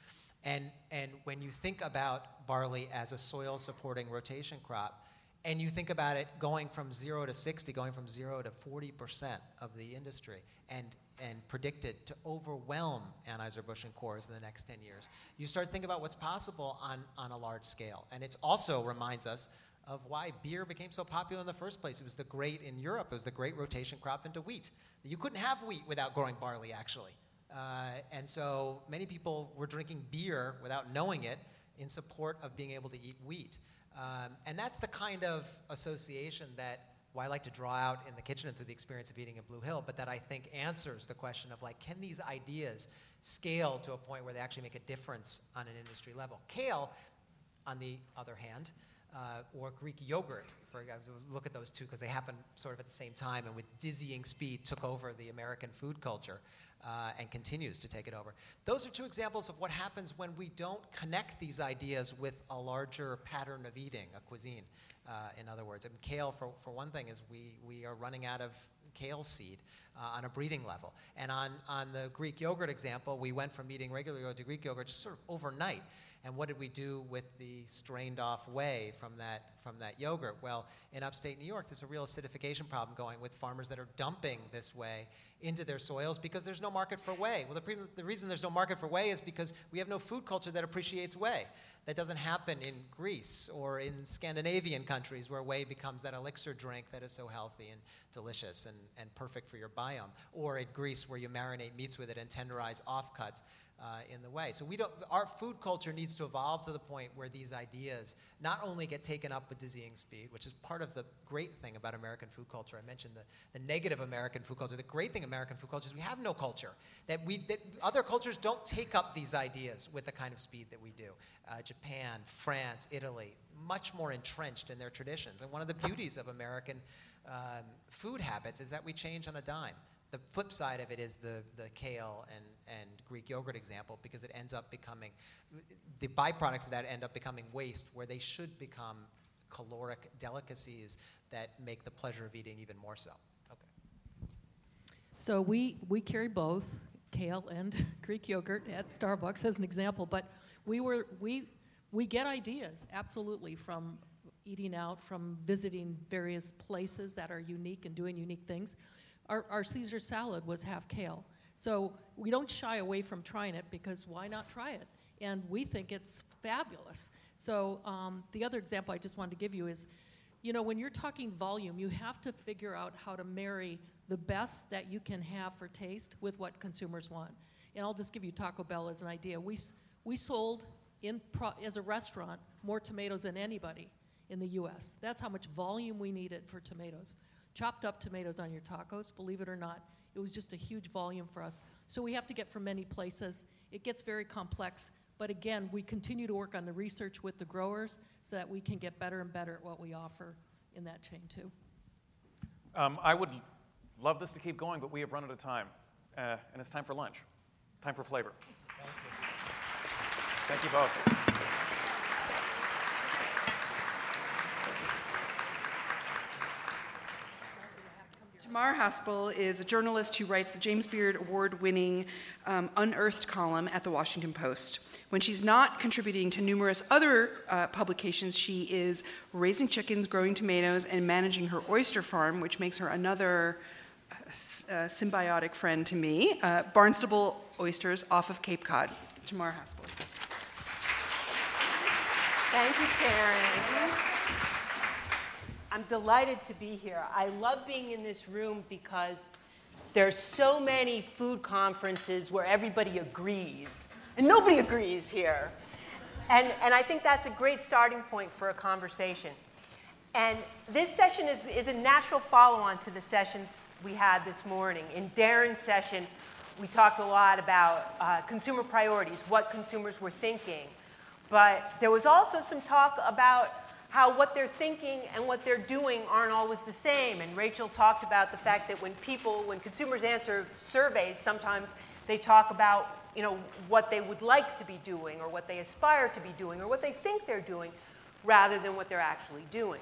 And, and when you think about barley as a soil supporting rotation crop, and you think about it going from zero to 60, going from zero to 40% of the industry, and, and predicted to overwhelm Anheuser-Busch and Coors in the next 10 years, you start thinking about what's possible on, on a large scale. And it also reminds us of why beer became so popular in the first place. It was the great, in Europe, it was the great rotation crop into wheat. You couldn't have wheat without growing barley, actually. Uh, and so many people were drinking beer without knowing it in support of being able to eat wheat. Um, and that's the kind of association that well, I like to draw out in the kitchen and through the experience of eating at Blue Hill, but that I think answers the question of like, can these ideas scale to a point where they actually make a difference on an industry level? Kale, on the other hand, uh, or Greek yogurt. For look at those two because they happen sort of at the same time and with dizzying speed took over the American food culture uh, and continues to take it over. Those are two examples of what happens when we don't connect these ideas with a larger pattern of eating, a cuisine, uh, in other words. And kale, for, for one thing, is we, we are running out of kale seed uh, on a breeding level. And on, on the Greek yogurt example, we went from eating regular yogurt to Greek yogurt just sort of overnight. And what did we do with the strained off whey from that, from that yogurt? Well, in upstate New York, there's a real acidification problem going with farmers that are dumping this whey into their soils because there's no market for whey. Well, the, pre- the reason there's no market for whey is because we have no food culture that appreciates whey. That doesn't happen in Greece or in Scandinavian countries where whey becomes that elixir drink that is so healthy and delicious and, and perfect for your biome. Or in Greece where you marinate meats with it and tenderize offcuts uh, in the way. So we don't, our food culture needs to evolve to the point where these ideas not only get taken up with dizzying speed, which is part of the great thing about American food culture. I mentioned the, the negative American food culture. The great thing American food culture is we have no culture. That we, that other cultures don't take up these ideas with the kind of speed that we do. Uh, Japan, France, Italy, much more entrenched in their traditions. And one of the beauties of American um, food habits is that we change on a dime the flip side of it is the, the kale and, and Greek yogurt example because it ends up becoming, the byproducts of that end up becoming waste where they should become caloric delicacies that make the pleasure of eating even more so. Okay. So we, we carry both kale and Greek yogurt at Starbucks as an example, but we were, we, we get ideas absolutely from eating out, from visiting various places that are unique and doing unique things our, our Caesar salad was half kale. So we don't shy away from trying it because why not try it? And we think it's fabulous. So um, the other example I just wanted to give you is, you know, when you're talking volume, you have to figure out how to marry the best that you can have for taste with what consumers want. And I'll just give you Taco Bell as an idea. We, we sold in pro, as a restaurant more tomatoes than anybody in the U.S. That's how much volume we needed for tomatoes chopped up tomatoes on your tacos, believe it or not. It was just a huge volume for us. So we have to get from many places. It gets very complex. But again, we continue to work on the research with the growers so that we can get better and better at what we offer in that chain too. Um, I would love this to keep going, but we have run out of time. Uh, and it's time for lunch. Time for flavor. Thank you. Thank you both. Tamar Haspel is a journalist who writes the James Beard Award winning um, Unearthed column at the Washington Post. When she's not contributing to numerous other uh, publications, she is raising chickens, growing tomatoes, and managing her oyster farm, which makes her another uh, uh symbiotic friend to me uh, Barnstable Oysters off of Cape Cod. Tamar Haspel. Thank you, Karen. I'm delighted to be here. I love being in this room because there's so many food conferences where everybody agrees, and nobody agrees here. And, and I think that's a great starting point for a conversation. And this session is, is a natural follow on to the sessions we had this morning. In Darren's session, we talked a lot about uh, consumer priorities, what consumers were thinking. But there was also some talk about how what they're thinking and what they're doing aren't always the same. And Rachel talked about the fact that when people, when consumers answer surveys, sometimes they talk about you know, what they would like to be doing or what they aspire to be doing or what they think they're doing rather than what they're actually doing.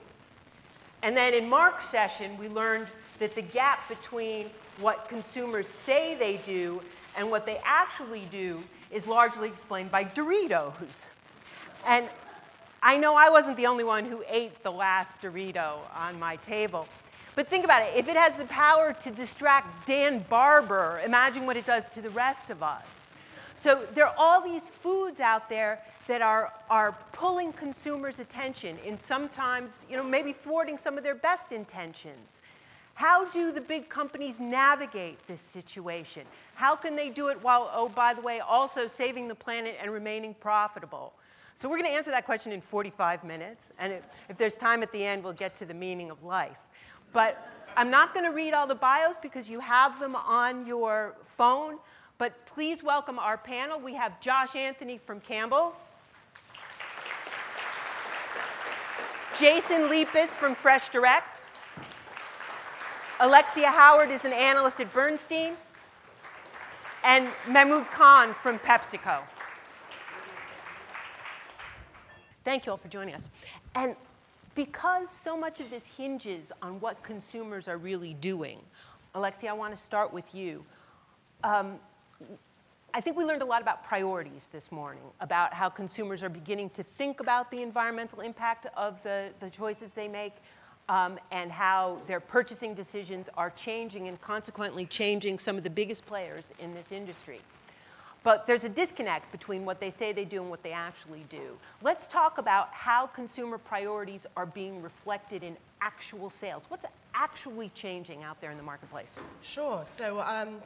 And then in Mark's session, we learned that the gap between what consumers say they do and what they actually do is largely explained by Doritos. And I know I wasn't the only one who ate the last Dorito on my table. But think about it if it has the power to distract Dan Barber, imagine what it does to the rest of us. So there are all these foods out there that are, are pulling consumers' attention and sometimes, you know, maybe thwarting some of their best intentions. How do the big companies navigate this situation? How can they do it while, oh, by the way, also saving the planet and remaining profitable? So we're going to answer that question in 45 minutes, and if, if there's time at the end, we'll get to the meaning of life. But I'm not going to read all the bios because you have them on your phone. But please welcome our panel. We have Josh Anthony from Campbell's, Jason Liepes from Fresh Direct, Alexia Howard is an analyst at Bernstein, and Mehmood Khan from PepsiCo. Thank you all for joining us. And because so much of this hinges on what consumers are really doing, Alexia, I want to start with you. Um, I think we learned a lot about priorities this morning, about how consumers are beginning to think about the environmental impact of the, the choices they make, um, and how their purchasing decisions are changing and consequently changing some of the biggest players in this industry. But there's a disconnect between what they say they do and what they actually do. Let's talk about how consumer priorities are being reflected in actual sales. What's actually changing out there in the marketplace? Sure. So, um,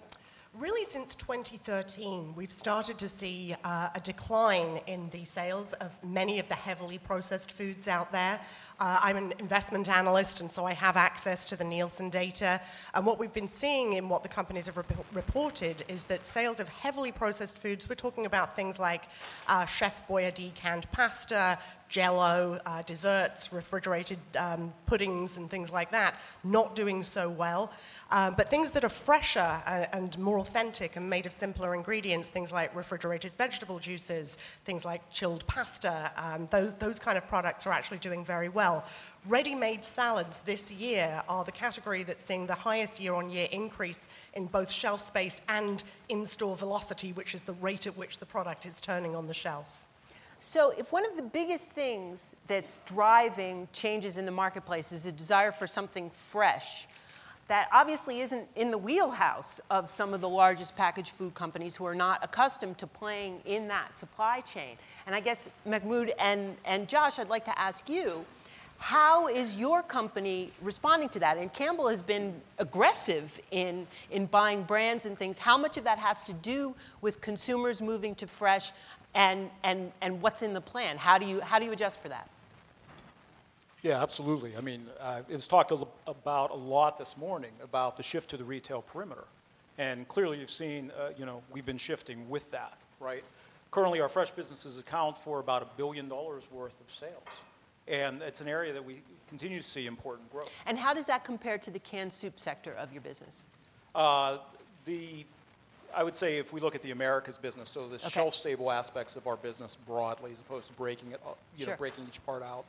Really, since 2013, we've started to see uh, a decline in the sales of many of the heavily processed foods out there. Uh, I'm an investment analyst, and so I have access to the Nielsen data. And what we've been seeing in what the companies have rep- reported is that sales of heavily processed foods, we're talking about things like uh, Chef Boyardee canned pasta, jello, uh, desserts, refrigerated um, puddings, and things like that, not doing so well. Um, but things that are fresher and, and more authentic and made of simpler ingredients, things like refrigerated vegetable juices, things like chilled pasta, um, those, those kind of products are actually doing very well. Ready made salads this year are the category that's seeing the highest year on year increase in both shelf space and in store velocity, which is the rate at which the product is turning on the shelf. So, if one of the biggest things that's driving changes in the marketplace is a desire for something fresh, that obviously isn't in the wheelhouse of some of the largest packaged food companies who are not accustomed to playing in that supply chain. And I guess, Mehmood and, and Josh, I'd like to ask you how is your company responding to that? And Campbell has been aggressive in, in buying brands and things. How much of that has to do with consumers moving to fresh and, and, and what's in the plan? How do, you, how do you adjust for that? Yeah, absolutely. I mean, uh, it was talked a, about a lot this morning about the shift to the retail perimeter. And clearly you've seen, uh, you know, we've been shifting with that, right? Currently, our fresh businesses account for about a billion dollars worth of sales. And it's an area that we continue to see important growth. And how does that compare to the canned soup sector of your business? Uh, the I would say if we look at the Americas business, so the okay. shelf-stable aspects of our business broadly, as opposed to breaking it, uh, you sure. know, breaking each part out,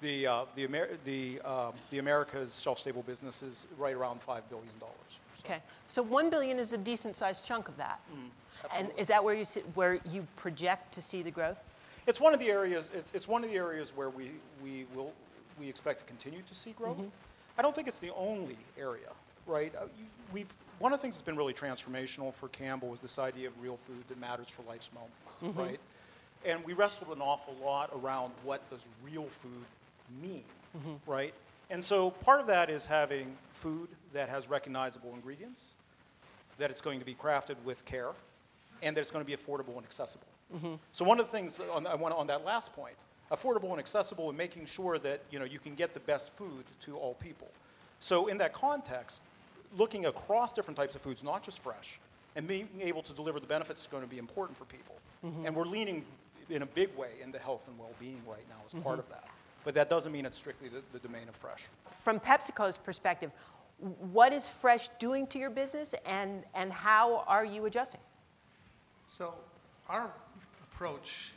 the uh, the, Amer- the, uh, the Americas shelf-stable business is right around five billion dollars. So. Okay, so one billion is a decent-sized chunk of that. Mm, and is that where you see, where you project to see the growth? It's one of the areas. It's, it's one of the areas where we we will we expect to continue to see growth. Mm-hmm. I don't think it's the only area, right? Uh, we've one of the things that's been really transformational for Campbell was this idea of real food that matters for life's moments, mm-hmm. right? And we wrestled an awful lot around what does real food mean, mm-hmm. right? And so part of that is having food that has recognizable ingredients, that it's going to be crafted with care, and that it's going to be affordable and accessible. So one of the things on, I want on that last point, affordable and accessible, and making sure that you know you can get the best food to all people. So in that context, looking across different types of foods, not just fresh, and being able to deliver the benefits is going to be important for people. Mm-hmm. And we're leaning in a big way into health and well-being right now as mm-hmm. part of that. But that doesn't mean it's strictly the, the domain of fresh. From PepsiCo's perspective, what is Fresh doing to your business and, and how are you adjusting? So our approach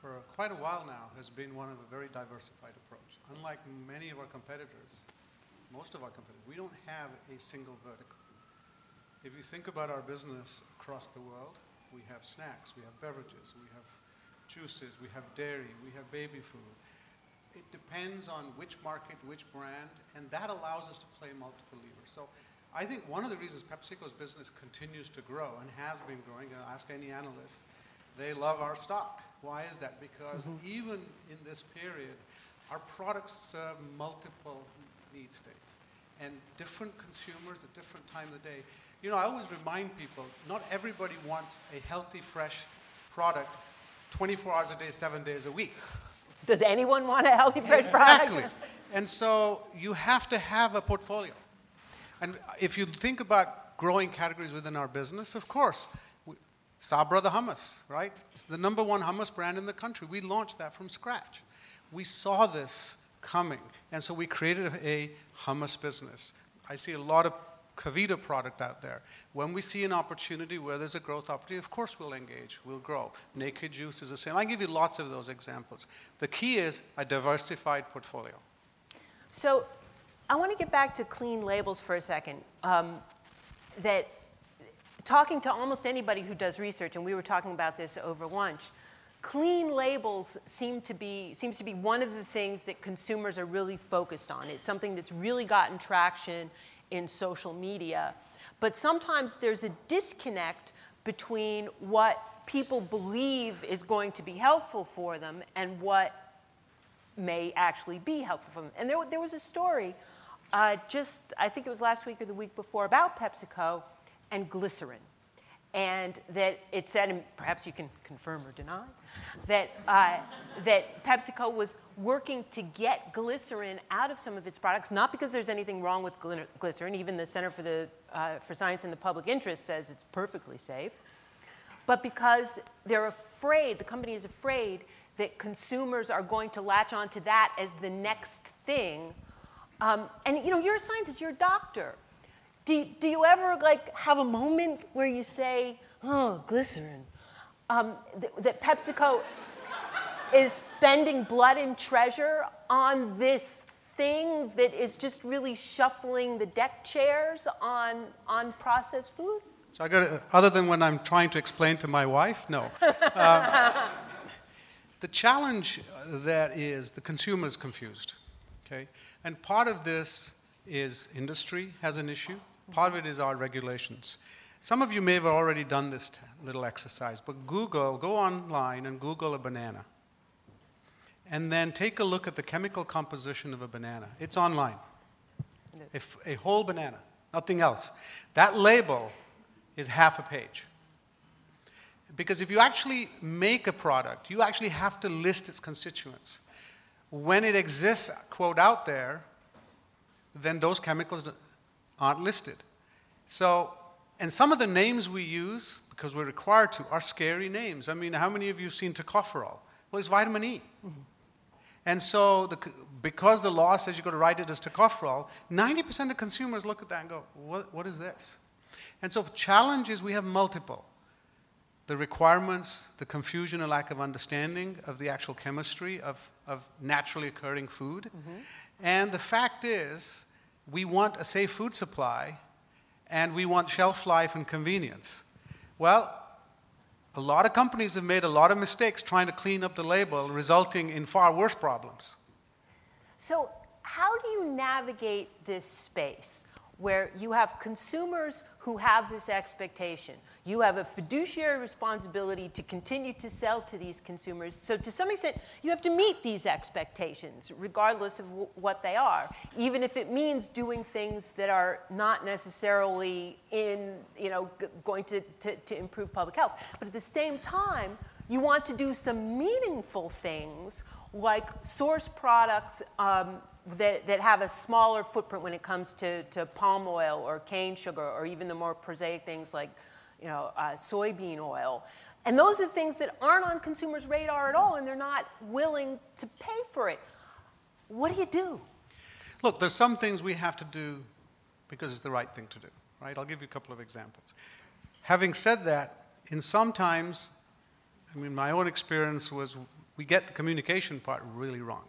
for quite a while now has been one of a very diversified approach. Unlike many of our competitors, most of our competitors, we don't have a single vertical. If you think about our business across the world, we have snacks, we have beverages, we have juices, we have dairy, we have baby food. It depends on which market, which brand, and that allows us to play multiple levers. So I think one of the reasons PepsiCo's business continues to grow and has been growing, and ask any analyst, they love our stock. Why is that? Because mm-hmm. even in this period, our products serve multiple need states and different consumers at different time of the day. You know, I always remind people, not everybody wants a healthy, fresh product 24 hours a day, seven days a week. Does anyone want a healthy, fresh Exactly. product? Exactly. and so you have to have a portfolio. And if you think about growing categories within our business, of course, Sabra the hummus, right? It's the number one hummus brand in the country. We launched that from scratch. We saw this coming, and so we created a hummus business. I see a lot of Kavita product out there. When we see an opportunity where there's a growth opportunity, of course we'll engage, we'll grow. Naked Juice is the same. I give you lots of those examples. The key is a diversified portfolio. So I want to get back to clean labels for a second. Um, that talking to almost anybody who does research, and we were talking about this over lunch, clean labels seem to be seems to be one of the things that consumers are really focused on. It's something that's really gotten traction in social media. But sometimes there's a disconnect between what people believe is going to be helpful for them and what may actually be helpful for them. And there, there was a story uh, just, I think it was last week or the week before, about PepsiCo and glycerin. And that it said, and perhaps you can confirm or deny, that, uh, that PepsiCo was working to get glycerin out of some of its products, not because there's anything wrong with glycerin. Even the Center for, the, uh, for Science and the Public Interest says it's perfectly safe but because they're afraid, the company is afraid that consumers are going to latch onto that as the next thing. Um, and you know, you're a scientist, you're a doctor. Do, do you ever like have a moment where you say, "Oh, glycerin," um, th- that PepsiCo is spending blood and treasure on this thing that is just really shuffling the deck chairs on on processed food? So I got to, other than when I'm trying to explain to my wife, no. Um, the challenge uh, that is the consumer is confused, okay? And part of this is industry has an issue. Part of it is our regulations. Some of you may have already done this little exercise, but Google, go online and Google a banana. And then take a look at the chemical composition of a banana. It's online. If a whole banana, nothing else. That label is half a page. Because if you actually make a product, you actually have to list its constituents. When it exists, quote, out there, then those chemicals aren't listed. So, and some of the names we use, because we're required to, are scary names. I mean, how many of you have seen tocopherol? Well, it's vitamin E. Mm-hmm. And so, the, because the law says you've got to write it as tocopherol, 90% of consumers look at that and go, what, what is this? And so, challenges we have multiple. The requirements, the confusion and lack of understanding of the actual chemistry of, of naturally occurring food. Mm-hmm. And the fact is, we want a safe food supply and we want shelf life and convenience. Well, a lot of companies have made a lot of mistakes trying to clean up the label, resulting in far worse problems. So, how do you navigate this space where you have consumers who have this expectation. You have a fiduciary responsibility to continue to sell to these consumers. So, to some extent, you have to meet these expectations, regardless of w- what they are, even if it means doing things that are not necessarily in, you know, g- going to, to, to improve public health. But at the same time, you want to do some meaningful things like source products um, that, that have a smaller footprint when it comes to, to palm oil or cane sugar or even the more prosaic things like you know, uh, soybean oil. And those are things that aren't on consumers' radar at all and they're not willing to pay for it. What do you do? Look, there's some things we have to do because it's the right thing to do, right? I'll give you a couple of examples. Having said that, in some times, I mean, my own experience was we get the communication part really wrong.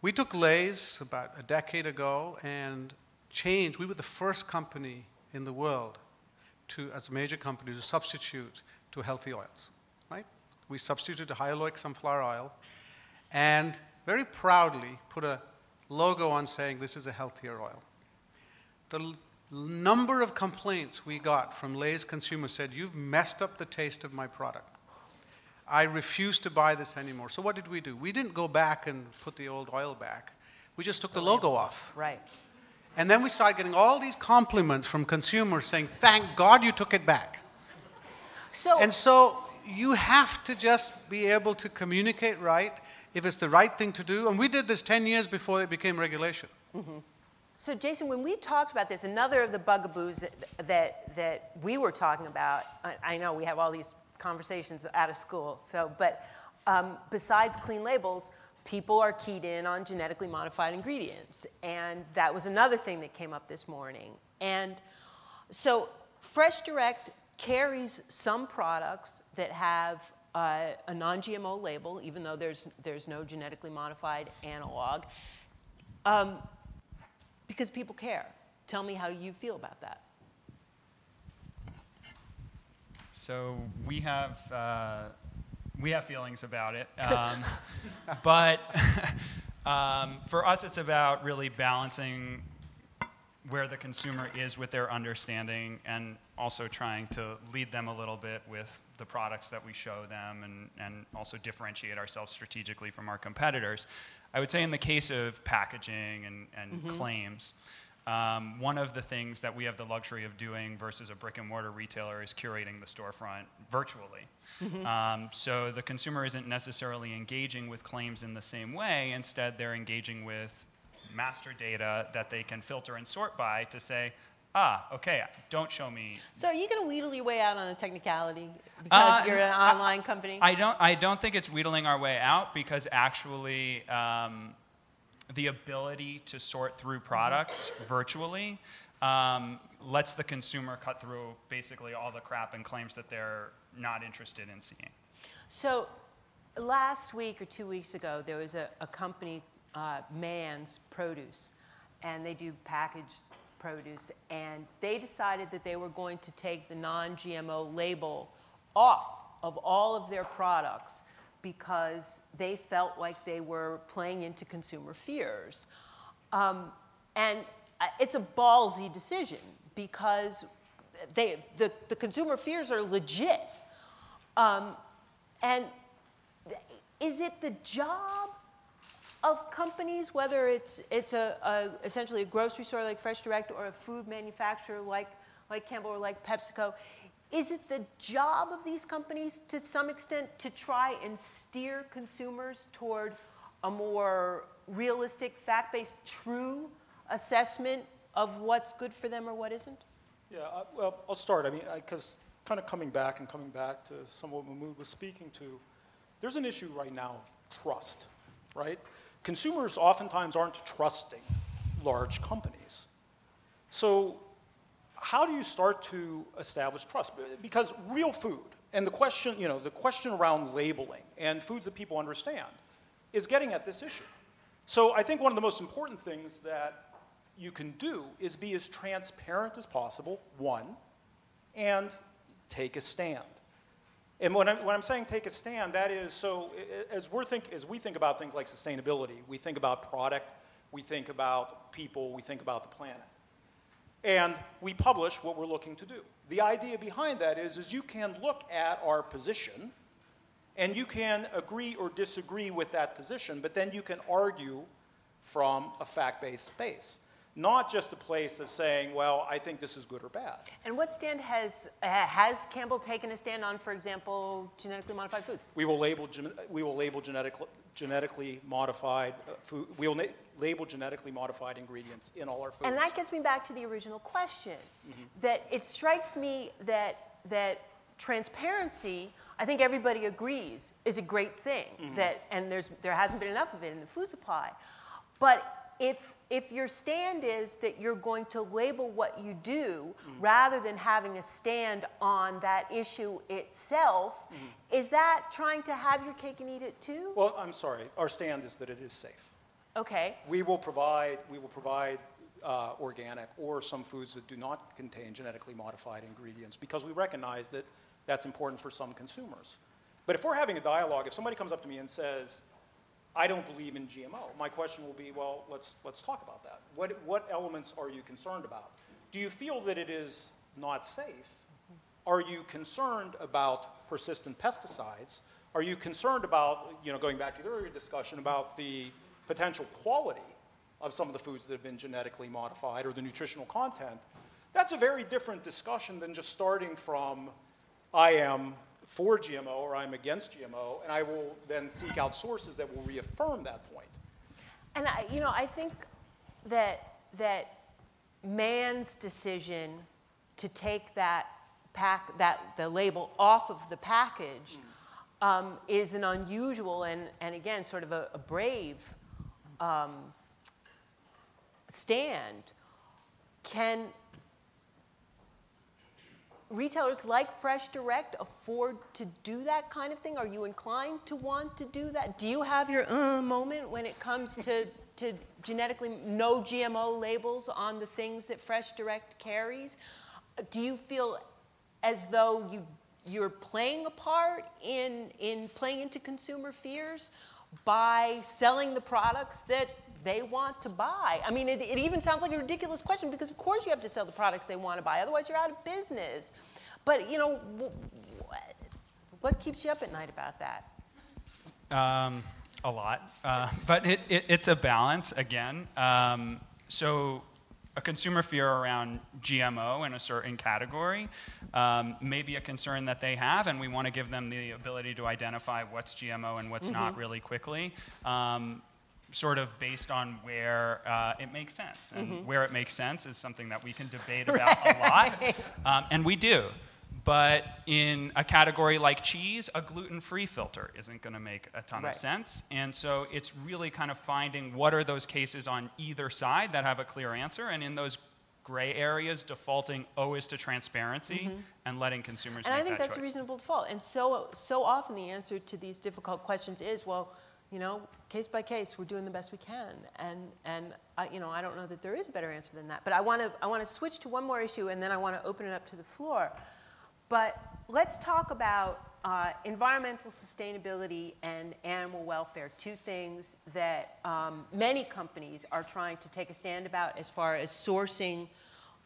We took Lay's about a decade ago and changed. We were the first company in the world to, as a major company, to substitute to healthy oils, right? We substituted high oleic sunflower oil and very proudly put a logo on saying this is a healthier oil. The l- number of complaints we got from Lay's consumers said, You've messed up the taste of my product. I refuse to buy this anymore. So what did we do? We didn't go back and put the old oil back. We just took the logo off. Right. And then we started getting all these compliments from consumers saying, Thank God you took it back. So, And so you have to just be able to communicate right if it's the right thing to do. And we did this 10 years before it became regulation. Mm-hmm. So, Jason, when we talked about this, another of the bugaboos that, that, that we were talking about, I, I know we have all these conversations out of school, so, but um, besides clean labels, people are keyed in on genetically modified ingredients. And that was another thing that came up this morning. And so, Fresh Direct carries some products that have uh, a non GMO label, even though there's, there's no genetically modified analog. Um, because people care. Tell me how you feel about that. So we have uh, we have feelings about it, um, but um, for us, it's about really balancing where the consumer is with their understanding, and also trying to lead them a little bit with the products that we show them, and and also differentiate ourselves strategically from our competitors. I would say in the case of packaging and, and claims. Um, one of the things that we have the luxury of doing versus a brick and mortar retailer is curating the storefront virtually. Um, so the consumer isn't necessarily engaging with claims in the same way. Instead, they're engaging with master data that they can filter and sort by to say, ah, okay, don't show me. So, are you going to wheedle your way out on a technicality because Uh, you're an I- online company? I don't, I don't think it's wheedling our way out because actually um, the ability to sort through products virtually um, lets the consumer cut through basically all the crap and claims that they're not interested in seeing. so, last week or two weeks ago, there was a, a company, uh, Mann's Produce, and they do packaged produce, and they decided that they were going to take the non GMO label off of all of their products because they felt like they were playing into consumer fears. Um, and it's a ballsy decision because they, the, the consumer fears are legit. Um, and is it the job of companies, whether it's, it's a, a, essentially a grocery store like Fresh Direct or a food manufacturer like, like Campbell or like PepsiCo, is it the job of these companies to some extent to try and steer consumers toward a more realistic, fact based, true assessment of what's good for them or what isn't? Yeah, I- well, I'll start. I mean, because kind of coming back and coming back to some of what Mehmood was speaking to, there's an issue right now of trust, right? Consumers oftentimes aren't trusting large companies. So, how do you start to establish trust? Because real food, and the question, you know, the question around labeling and foods that people understand is getting at this issue. So, I think one of the most important things that you can do is be as transparent as possible, one, and take a stand. And when I'm, when I'm saying take a stand, that is so as, we're think, as we think about things like sustainability, we think about product, we think about people, we think about the planet. And we publish what we're looking to do. The idea behind that is, is you can look at our position and you can agree or disagree with that position, but then you can argue from a fact based space. Not just a place of saying, well, I think this is good or bad. And what stand has, uh, has Campbell taken a stand on, for example, genetically modified foods? We will label, gen- we will label genetic, genetically modified uh, food, we will na- label genetically modified ingredients in all our foods. And that gets me back to the original question Mm-hmm. that it strikes me that, that transparency, I think everybody agrees, is a great thing. Mm-hmm. That, and there's, there hasn't been enough of it in the food supply. But if, if your stand is that you're going to label what you do Mm-hmm. rather than having a stand on that issue itself, is that trying to have your cake and eat it too? Well, I'm sorry, our stand is that it is safe. Okay. We will provide, we will provide uh, organic or some foods that do not contain genetically modified ingredients because we recognize that that's important for some consumers. But if we're having a dialogue, if somebody comes up to me and says, I don't believe in GMO, my question will be, well, let's, let's talk about that. What, what elements are you concerned about? Do you feel that it is not safe? Are you concerned about persistent pesticides? Are you concerned about, you know, going back to the earlier discussion about the potential quality of some of the foods that have been genetically modified or the nutritional content? That's a very different discussion than just starting from, I am for GMO or I'm against GMO, and I will then seek out sources that will reaffirm that point. And I, you know, I think that that Mann's decision to take that pack that the label off of the package um, is an unusual and, and again sort of a, a brave um, stand. Can retailers like Fresh Direct afford to do that kind of thing? Are you inclined to want to do that? Do you have your uh, moment when it comes to, to genetically no GMO labels on the things that Fresh Direct carries? Do you feel as though you, you're playing a part in, in playing into consumer fears by selling the products that they want to buy. I mean, it, it, even sounds like a ridiculous question because, of course, you have to sell the products they want to buy. Otherwise, you're out of business. But, you know, what keeps you up at night about that? Um, a lot. Uh, but it, it, it's a balance, again. Um, so, a consumer fear around GMO in a certain category um, may be a concern that they have, and we want to give them the ability to identify what's GMO and what's mm-hmm. not really quickly. Um, sort of based on where uh, it makes sense. And mm-hmm. where it makes sense is something that we can debate about right. a lot, um, and we do. But in a category like cheese, a gluten free filter isn't going to make a ton right. of sense. And so it's really kind of finding what are those cases on either side that have a clear answer, and in those gray areas, defaulting always to transparency mm-hmm. and letting consumers and I think that that's choice. a reasonable default. And so, so often the answer to these difficult questions is, well, you know, case by case, we're doing the best we can. And, and I, you know, I don't know that there is a better answer than that. But I want to I wanna switch to one more issue, and then I want to open it up to the floor. But let's talk about uh, environmental sustainability and animal welfare, two things that um, many companies are trying to take a stand about as far as sourcing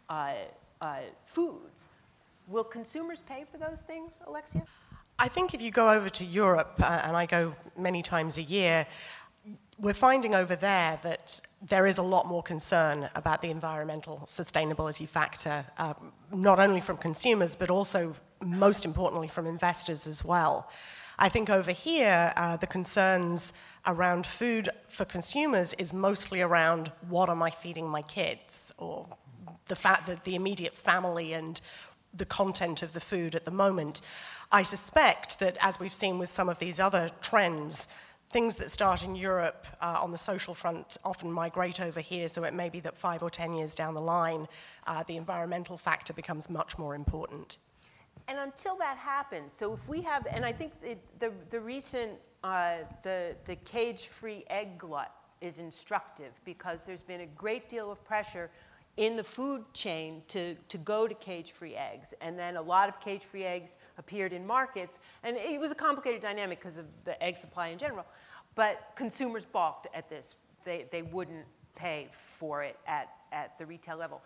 uh, uh, foods. Will consumers pay for those things, Alexia? I think if you go over to Europe, uh, and I go many times a year, we're finding over there that there is a lot more concern about the environmental sustainability factor, uh, not only from consumers, but also, most importantly, from investors as well. I think over here, uh, the concerns around food for consumers is mostly around what am I feeding my kids, or the fact that the immediate family and the content of the food at the moment. I suspect that, as we've seen with some of these other trends, things that start in Europe uh, on the social front often migrate over here, so it may be that five or ten years down the line, uh, the environmental factor becomes much more important. And until that happens, so if we have, and I think the, the, the recent, uh, the, the cage-free egg glut is instructive because there's been a great deal of pressure in the food chain to, to go to cage-free eggs. And then a lot of cage-free eggs appeared in markets. And it was a complicated dynamic because of the egg supply in general. But consumers balked at this. They, they wouldn't pay for it at, at the retail level.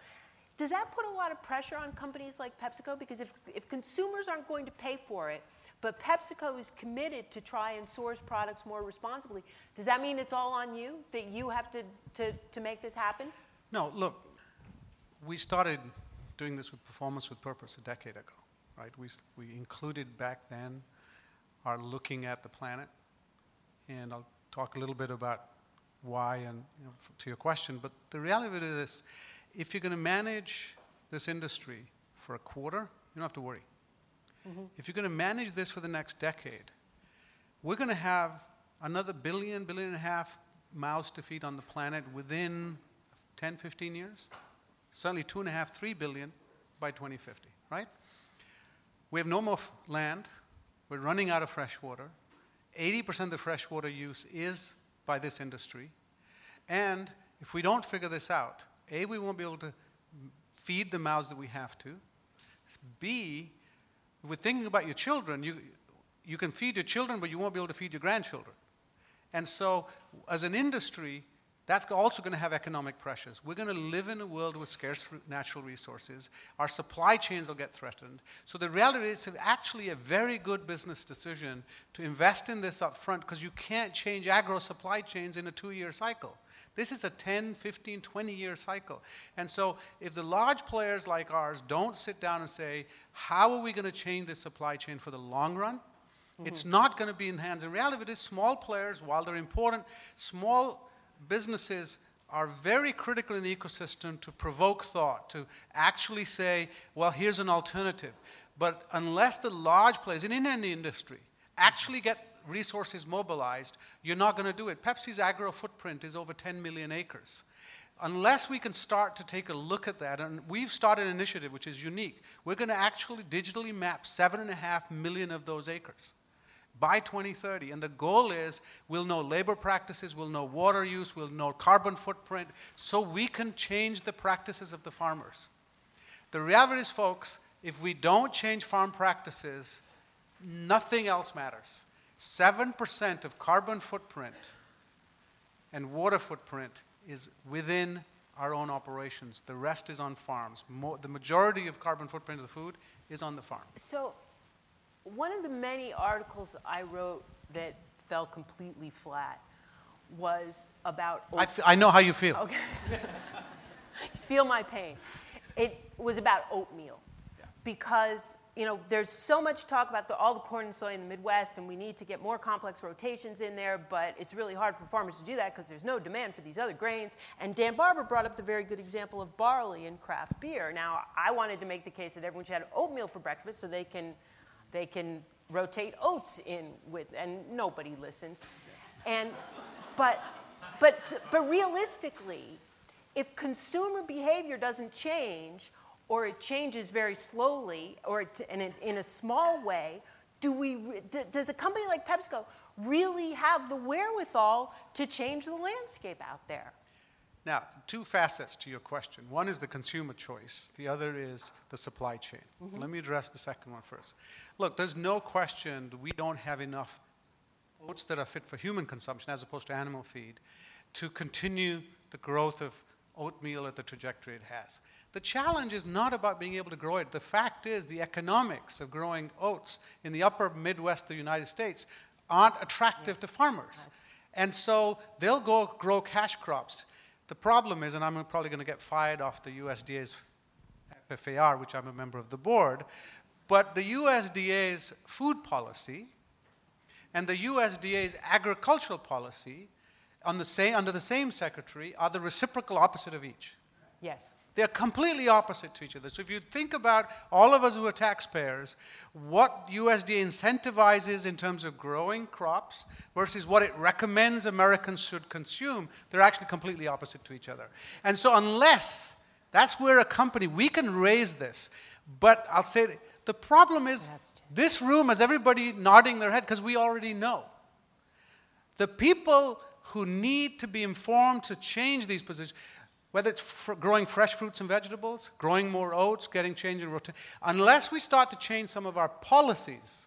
does that put a lot of pressure on companies like PepsiCo? Because if, if consumers aren't going to pay for it, but PepsiCo is committed to try and source products more responsibly, does that mean it's all on you, that you have to, to, to make this happen? No, look, we started doing this with Performance with Purpose a decade ago, right? We, we included back then our looking at the planet, and I'll talk a little bit about why and you know, to your question, but the reality of it is if you're going to manage this industry for a quarter, you don't have to worry. Mm-hmm. If you're going to manage this for the next decade, we're going to have another billion, billion and a half mouths to feed on the planet within 10, 15 years. Certainly two and a half, three billion by 2050, right? We have no more f- land. We're running out of fresh water. 80% of the freshwater use is by this industry. And if we don't figure this out, A, we won't be able to feed the mouths that we have to. B, if we're thinking about your children, you, you can feed your children, but you won't be able to feed your grandchildren. And so, as an industry, that's also going to have economic pressures. We're going to live in a world with scarce natural resources. Our supply chains will get threatened. So the reality is it's actually a very good business decision to invest in this up front because you can't change agro supply chains in a two-year cycle. This is a 10, 15, 20 year cycle. And so, if the large players like ours don't sit down and say, how are we going to change this supply chain for the long run? Mm-hmm. It's not going to be in the hands. In reality, it is small players, while they're important, small businesses are very critical in the ecosystem to provoke thought, to actually say, well, here's an alternative. But unless the large players in any industry actually get resources mobilized, you're not going to do it. Pepsi's agro footprint is over 10 million acres. Unless we can start to take a look at that, and we've started an initiative which is unique, we're going to actually digitally map 7.5 million of those acres by 2030. And the goal is we'll know labor practices, we'll know water use, we'll know carbon footprint, so we can change the practices of the farmers. The reality is, folks, if we don't change farm practices, nothing else matters. 7% of carbon footprint and water footprint is within our own operations. The rest is on farms. Mo- the majority of carbon footprint of the food is on the farm. So, one of the many articles I wrote that fell completely flat was about. Oatmeal I, f- I know how you feel. Okay. feel my pain. It was about oatmeal. Yeah. Because you know, there's so much talk about the, all the corn and soy in the Midwest, and we need to get more complex rotations in there, but it's really hard for farmers to do that because there's no demand for these other grains. And Dan Barber brought up the very good example of barley and craft beer. Now, I wanted to make the case that everyone should have oatmeal for breakfast so they can, they can rotate oats in with, and nobody listens. And, but, but, but realistically, if consumer behavior doesn't change, or it changes very slowly or in, a, in a small way, do we, does a company like PepsiCo really have the wherewithal to change the landscape out there? Now, two facets to your question. One is the consumer choice, the other is the supply chain. Mm-hmm. Let me address the second one first. Look, there's no question we don't have enough oats that are fit for human consumption as opposed to animal feed to continue the growth of oatmeal at the trajectory it has. The challenge is not about being able to grow it. The fact is, the economics of growing oats in the upper Midwest of the United States aren't attractive yeah. to farmers. That's... And so they'll go grow cash crops. The problem is, and I'm probably going to get fired off the USDA's FFAR, which I'm a member of the board, but the USDA's food policy and the USDA's agricultural policy the same, under the same secretary are the reciprocal opposite of each. Yes. They're completely opposite to each other. So if you think about all of us who are taxpayers, what USDA incentivizes in terms of growing crops versus what it recommends Americans should consume, they're actually completely opposite to each other. And so unless that's where a company, we can raise this, but I'll say the problem is this room has everybody nodding their head because we already know. The people who need to be informed to change these positions, whether it's fr- growing fresh fruits and vegetables, growing more oats, getting change in rotation, unless we start to change some of our policies,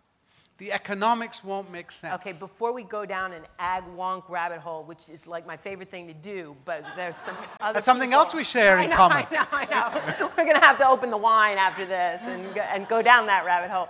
the economics won't make sense. Okay, before we go down an ag wonk rabbit hole, which is like my favorite thing to do, but there's some other That's something people- else we share I in know, common. I know, I know. We're gonna have to open the wine after this and go, and go down that rabbit hole.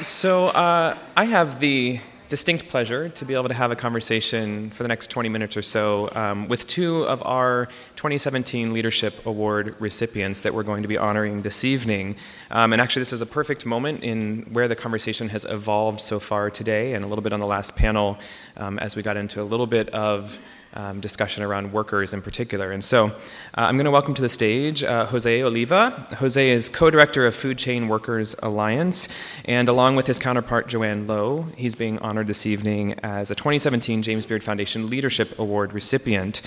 So uh, I have the distinct pleasure to be able to have a conversation for the next 20 minutes or so um, with two of our 2017 Leadership Award recipients that we're going to be honoring this evening. Um, and actually, this is a perfect moment in where the conversation has evolved so far today, and a little bit on the last panel um, as we got into a little bit of um, discussion around workers in particular. And so uh, I'm going to welcome to the stage uh, Jose Oliva. Jose is co director of Food Chain Workers Alliance, and along with his counterpart Joann Lo, he's being honored this evening as a 2017 James Beard Foundation Leadership Award recipient.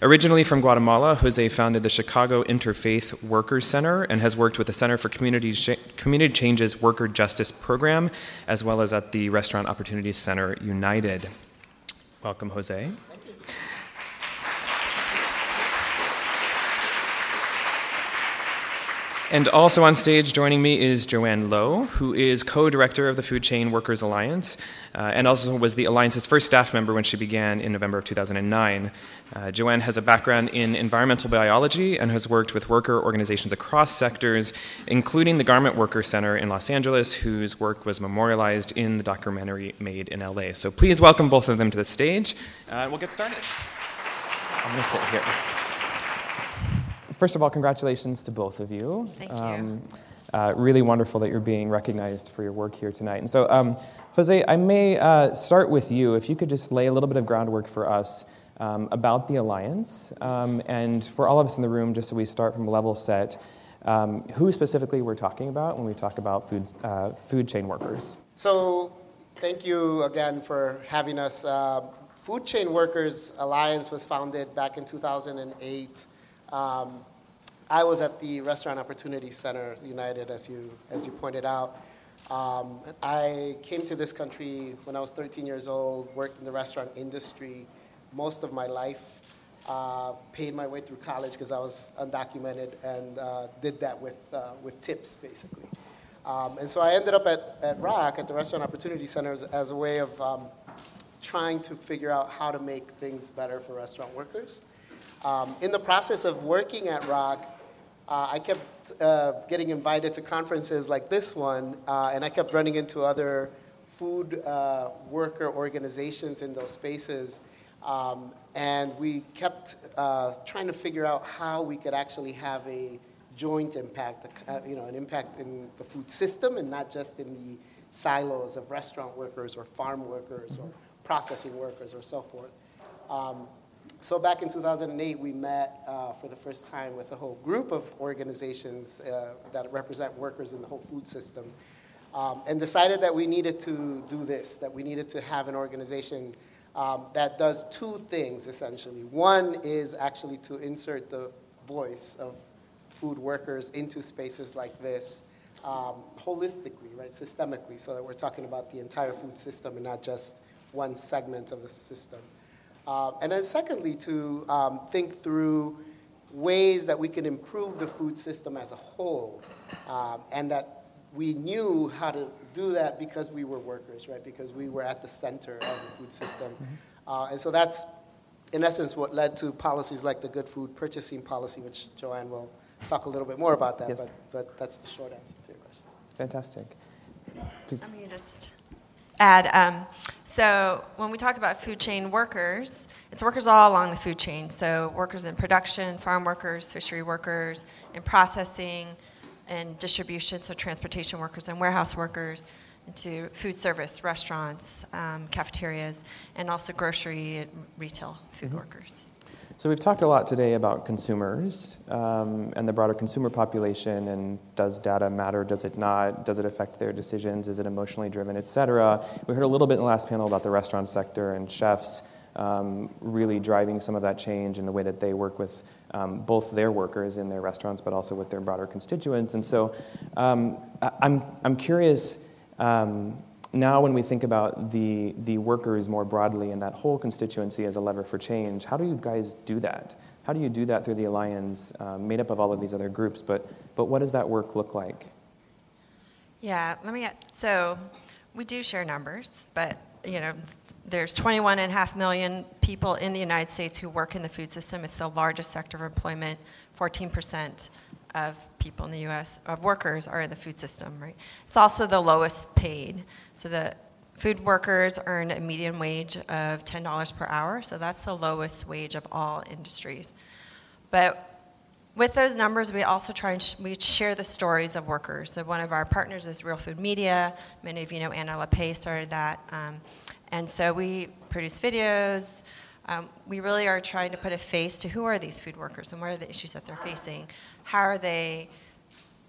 Originally from Guatemala, Jose founded the Chicago Interfaith Workers Center and has worked with the Center for Community, Ch- Community Change's Worker Justice Program, as well as at the Restaurant Opportunities Center United. Welcome, Jose. And also on stage joining me is Joann Lo, who is co director of the Food Chain Workers Alliance, uh, and also was the Alliance's first staff member when she began in November of 2009. Uh, Joann has a background in environmental biology and has worked with worker organizations across sectors, including the Garment Worker Center in Los Angeles, whose work was memorialized in the documentary made in LA. So please welcome both of them to the stage, uh, we'll get started. I'm going to sit here first of all, congratulations to both of you. Thank you. uh, really wonderful that you're being recognized for your work here tonight. And so, um, Jose, I may uh, start with you. If you could just lay a little bit of groundwork for us um, about the Alliance, um, and for all of us in the room, just so we start from a level set, um, who specifically we're talking about when we talk about food, uh, food chain workers. So, thank you again for having us. Uh, Food Chain Workers Alliance was founded back in 2008. Um, I was at the Restaurant Opportunity Center United, as you, as you pointed out. Um, I came to this country when I was 13 years old, worked in the restaurant industry most of my life, uh, paid my way through college because I was undocumented, and uh, did that with, uh, with tips, basically. Um, and so I ended up at, at ROC, at the Restaurant Opportunity Center, as, as a way of um, trying to figure out how to make things better for restaurant workers. Um, in the process of working at ROC, uh, I kept uh, getting invited to conferences like this one, uh, and I kept running into other food uh, worker organizations in those spaces. Um, and we kept uh, trying to figure out how we could actually have a joint impact, uh, you know, an impact in the food system and not just in the silos of restaurant workers or farm workers or processing workers or so forth. Um, so back in 2008, we met uh, for the first time with a whole group of organizations uh, that represent workers in the whole food system, um, and decided that we needed to do this, that we needed to have an organization um, that does two things essentially. One is actually to insert the voice of food workers into spaces like this um, holistically, right, systemically, so that we're talking about the entire food system and not just one segment of the system. Uh, and then, secondly, to um, think through ways that we can improve the food system as a whole, um, and that we knew how to do that because we were workers, right? Because we were at the center of the food system. Uh, and so that's, in essence, what led to policies like the Good Food Purchasing Policy, which Joann will talk a little bit more about that, Yes. but, but that's the short answer to your question. Fantastic. Please. Let me just add. Um, so when we talk about food chain workers, it's workers all along the food chain. So workers in production, farm workers, fishery workers, in processing and distribution, so transportation workers and warehouse workers, into food service, restaurants, um, cafeterias, and also grocery and retail food workers. So we've talked a lot today about consumers um, and the broader consumer population, and does data matter? Does it not? Does it affect their decisions? Is it emotionally driven, et cetera? We heard a little bit in the last panel about the restaurant sector and chefs um, really driving some of that change in the way that they work with um, both their workers in their restaurants, but also with their broader constituents. And so um, I'm, I'm curious. Now, when we think about the, the workers more broadly and that whole constituency as a lever for change, how do you guys do that? how do you do that through the alliance, um, made up of all of these other groups? But but what does that work look like? Yeah, let me. So, we do share numbers, but you know, there's 21 and a half million people in the United States who work in the food system. It's the largest sector of employment. 14% of people in the U.S. of workers are in the food system. Right. It's also the lowest paid. So the food workers earn a median wage of $10 per hour. So that's the lowest wage of all industries. But with those numbers, we also try and sh- we share the stories of workers. So one of our partners is Real Food Media. Many of you know Anna Lappé started that. Um, and so we produce videos. Um, we really are trying to put a face to who are these food workers and what are the issues that they're facing. How are they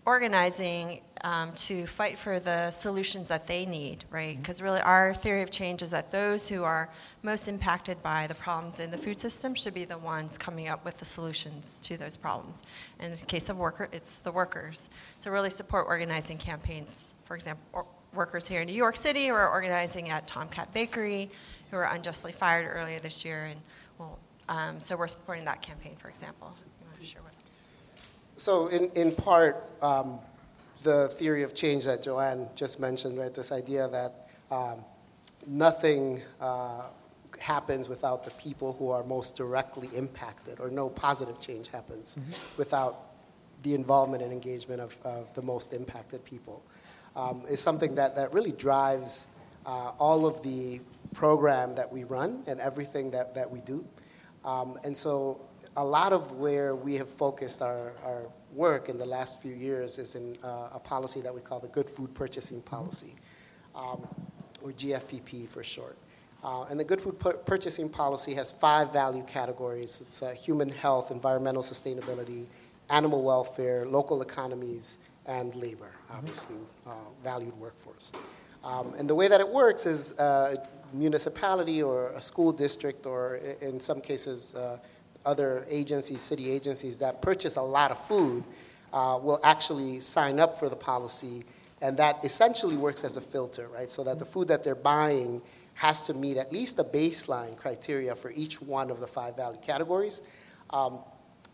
organizing um, to fight for the solutions that they need, right? Because mm-hmm. really, our theory of change is that those who are most impacted by the problems in the food system should be the ones coming up with the solutions to those problems. In the case of worker, it's the workers. So really support organizing campaigns. For example, workers here in New York City who are organizing at Tom Cat Bakery, who were unjustly fired earlier this year, and well, um, so we're supporting that campaign, for example. So, in, in part, um, the theory of change that Joann just mentioned, right? This idea that um, nothing uh, happens without the people who are most directly impacted, or no positive change happens mm-hmm. without the involvement and engagement of, of the most impacted people, um, is something that, that really drives uh, all of the program that we run and everything that, that we do. Um, and so a lot of where we have focused our, our work in the last few years is in uh, a policy that we call the Good Food Purchasing Policy, um, or GFPP for short. Uh, and the Good Food Pur- Purchasing Policy has five value categories it's uh, human health, environmental sustainability, animal welfare, local economies, and labor, obviously, uh, valued workforce. Um, and the way that it works is uh, a municipality or a school district, or in some cases, uh, other agencies, city agencies that purchase a lot of food uh, will actually sign up for the policy, and that essentially works as a filter, right? So that the food that they're buying has to meet at least a baseline criteria for each one of the five value categories. Um,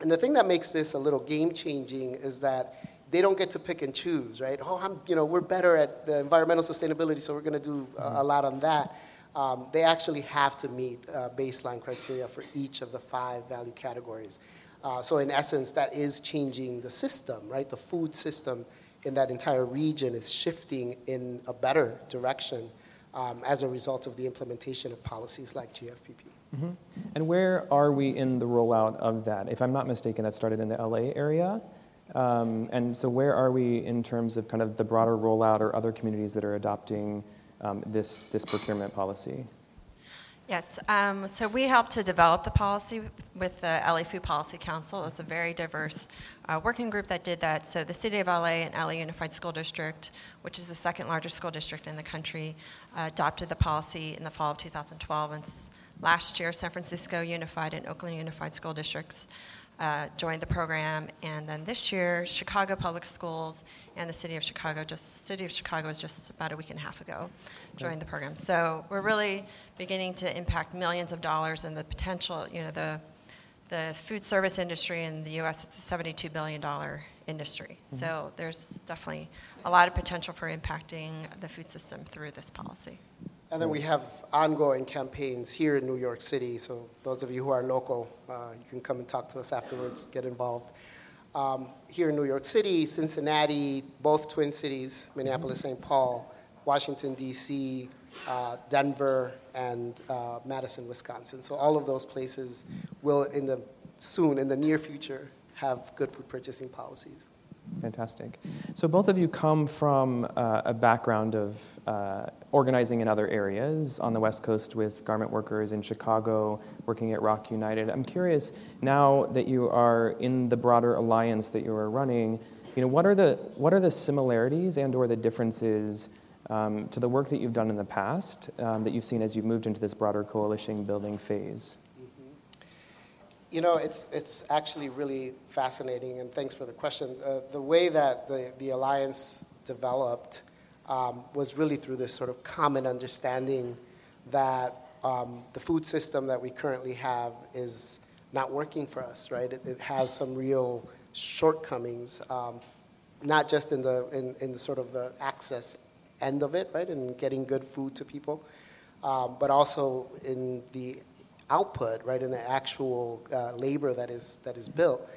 and the thing that makes this a little game changing is that they don't get to pick and choose, right? Oh, I'm, you know, we're better at the environmental sustainability, so we're going to do a, a lot on that um, they actually have to meet uh, baseline criteria for each of the five value categories. Uh, so in essence, that is changing the system, right? The food system in that entire region is shifting in a better direction um, as a result of the implementation of policies like GFPP. Mm-hmm. And where are we in the rollout of that? If I'm not mistaken, that started in the LA area. Um, and so where are we in terms of kind of the broader rollout or other communities that are adopting um, this, this procurement policy? Yes, um, so we helped to develop the policy with the LA Food Policy Council. It's a very diverse uh, working group that did that. So the City of LA and LA Unified School District, which is the second largest school district in the country, uh, adopted the policy in the fall of 2012. And last year, San Francisco Unified and Oakland Unified School Districts uh, joined the program, and then this year, Chicago Public Schools and the City of Chicago, just City of Chicago was just about a week and a half ago, joined the program. So we're really beginning to impact millions of dollars and the potential, you know, the the food service industry in the U.S. It's a 72 billion dollar industry. Mm-hmm. So there's definitely a lot of potential for impacting the food system through this policy. And then we have ongoing campaigns here in New York City. So those of you who are local, uh, you can come and talk to us afterwards, get involved. Um, here in New York City, Cincinnati, both Twin Cities, Minneapolis, St. Paul, Washington, D.C., uh, Denver, and uh, Madison, Wisconsin. So all of those places will, in the soon, in the near future, have good food purchasing policies. Fantastic. So both of you come from uh, a background of uh, organizing in other areas on the West Coast with garment workers in Chicago, working at ROC United. I'm curious now that you are in the broader alliance that you are running. You know, what are the what are the similarities and/or the differences um, to the work that you've done in the past um, that you've seen as you've moved into this broader coalition building phase? You know, it's, it's actually really fascinating, and thanks for the question. Uh, the way that the, the alliance developed um, was really through this sort of common understanding that um, the food system that we currently have is not working for us, right? It, it has some real shortcomings, um, not just in the, in, in the sort of the access end of it, right, and getting good food to people, um, but also in the output, right, in the actual uh, labor that is, that is built.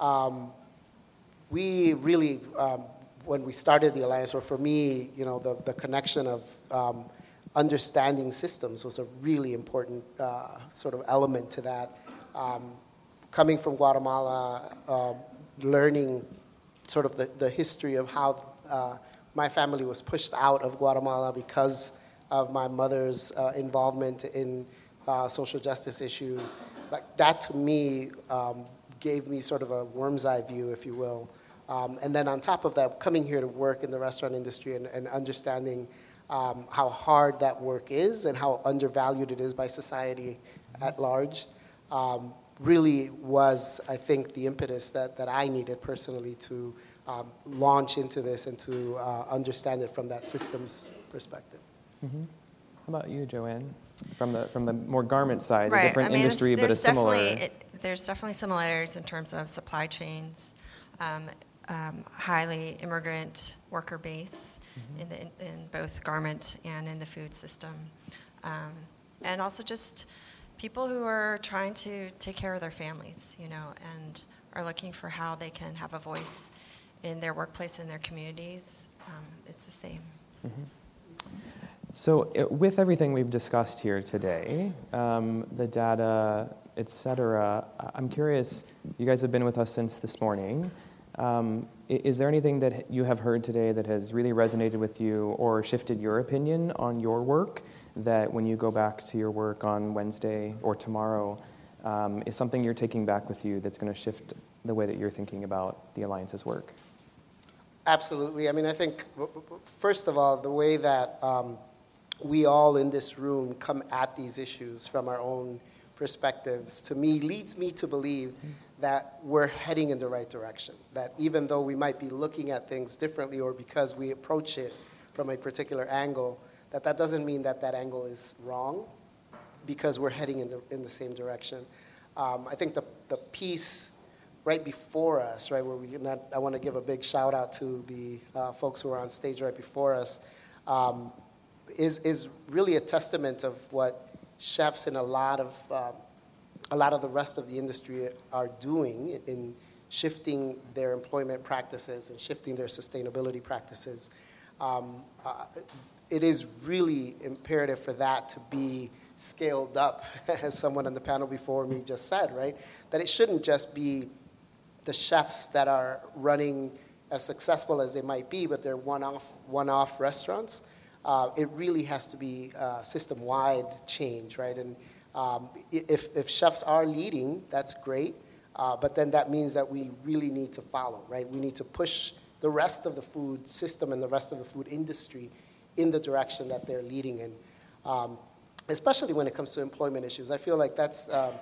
Um, we really, um, when we started the alliance, or for me, you know, the, the connection of um, understanding systems was a really important uh, sort of element to that. Um, coming from Guatemala, uh, learning sort of the, the history of how uh, my family was pushed out of Guatemala because of my mother's uh, involvement in uh, social justice issues. Like that to me um, gave me sort of a worm's eye view, if you will. Um, and then on top of that, coming here to work in the restaurant industry and, and understanding um, how hard that work is and how undervalued it is by society at large um, really was, I think, the impetus that, that I needed personally to um, launch into this and to uh, understand it from that systems perspective. Mm-hmm. How about you, Joann? From the from the more garment side, right. a different I mean, industry, but a similar. It, there's definitely similarities in terms of supply chains, um, um, highly immigrant worker base mm-hmm. in, the, in, in, both garment and in the food system, um, and also just people who are trying to take care of their families, you know, and are looking for how they can have a voice in their workplace and their communities. Um, it's the same. Mm-hmm. So, it, with everything we've discussed here today, um, the data, et cetera, I'm curious, you guys have been with us since this morning. Um, is there anything that you have heard today that has really resonated with you or shifted your opinion on your work that when you go back to your work on Wednesday or tomorrow um, is something you're taking back with you that's going to shift the way that you're thinking about the Alliance's work? Absolutely. I mean, I think, first of all, the way that um, we all in this room come at these issues from our own perspectives, to me, leads me to believe that we're heading in the right direction. That even though we might be looking at things differently or because we approach it from a particular angle, that that doesn't mean that that angle is wrong because we're heading in the, in the same direction. Um, I think the, the piece right before us, right, where we, not, I want to give a big shout out to the uh, folks who are on stage right before us. Um, is, is really a testament of what chefs and a lot of uh, a lot of the rest of the industry are doing in shifting their employment practices and shifting their sustainability practices. Um, uh, it is really imperative for that to be scaled up, as someone on the panel before me just said, right? That it shouldn't just be the chefs that are running as successful as they might be, but they're one-off one-off restaurants uh, it really has to be uh, system-wide change, right? And um, if, if chefs are leading, that's great, uh, but then that means that we really need to follow, right? We need to push the rest of the food system and the rest of the food industry in the direction that they're leading in, um, especially when it comes to employment issues. I feel like that's um,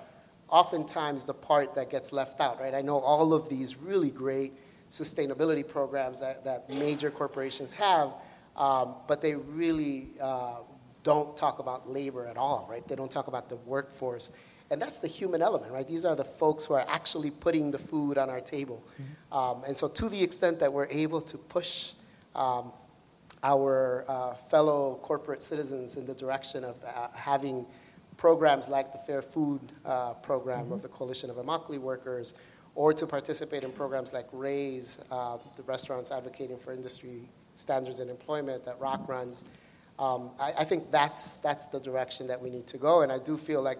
oftentimes the part that gets left out, right? I know all of these really great sustainability programs that, that major corporations have, um, but they really uh, don't talk about labor at all, right? They don't talk about the workforce. And that's the human element, right? These are the folks who are actually putting the food on our table. Mm-hmm. Um, and so, to the extent that we're able to push um, our uh, fellow corporate citizens in the direction of uh, having programs like the Fair Food uh, program mm-hmm. of the Coalition of Immokalee Workers, or to participate in programs like RAISE, uh, the Restaurants Advocating for Industry standards in employment that ROC runs. Um, I, I, think that's, that's the direction that we need to go. And I do feel like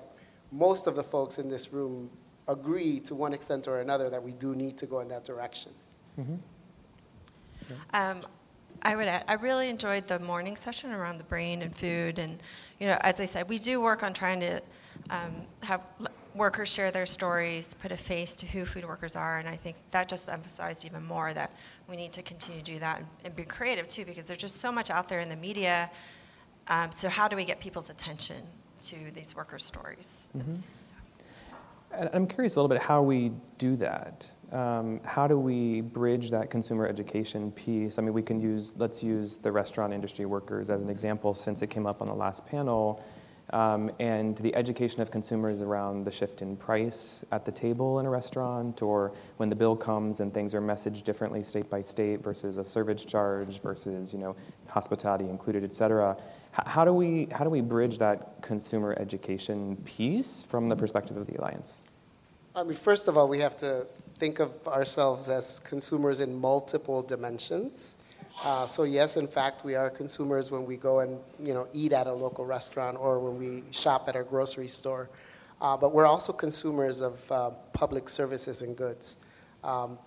most of the folks in this room agree to one extent or another that we do need to go in that direction. Mm-hmm. Um, I would add, I really enjoyed the morning session around the brain and food. And, you know, as I said, we do work on trying to um, have workers share their stories, put a face to who food workers are, and I think that just emphasized even more that we need to continue to do that and, and be creative too, because there's just so much out there in the media. Um, so how do we get people's attention to these workers' stories? Mm-hmm. I'm curious a little bit how we do that. Um, how do we bridge that consumer education piece? I mean, we can use, let's use the restaurant industry workers as an example since it came up on the last panel um, and the education of consumers around the shift in price at the table in a restaurant, or when the bill comes and things are messaged differently state by state versus a service charge versus you know hospitality included, et cetera. how do we how do we bridge that consumer education piece from the perspective of the alliance? I mean, first of all, we have to think of ourselves as consumers in multiple dimensions. Uh, so yes, in fact, we are consumers when we go and you know eat at a local restaurant or when we shop at our grocery store. Uh, but we're also consumers of uh, public services and goods. Um,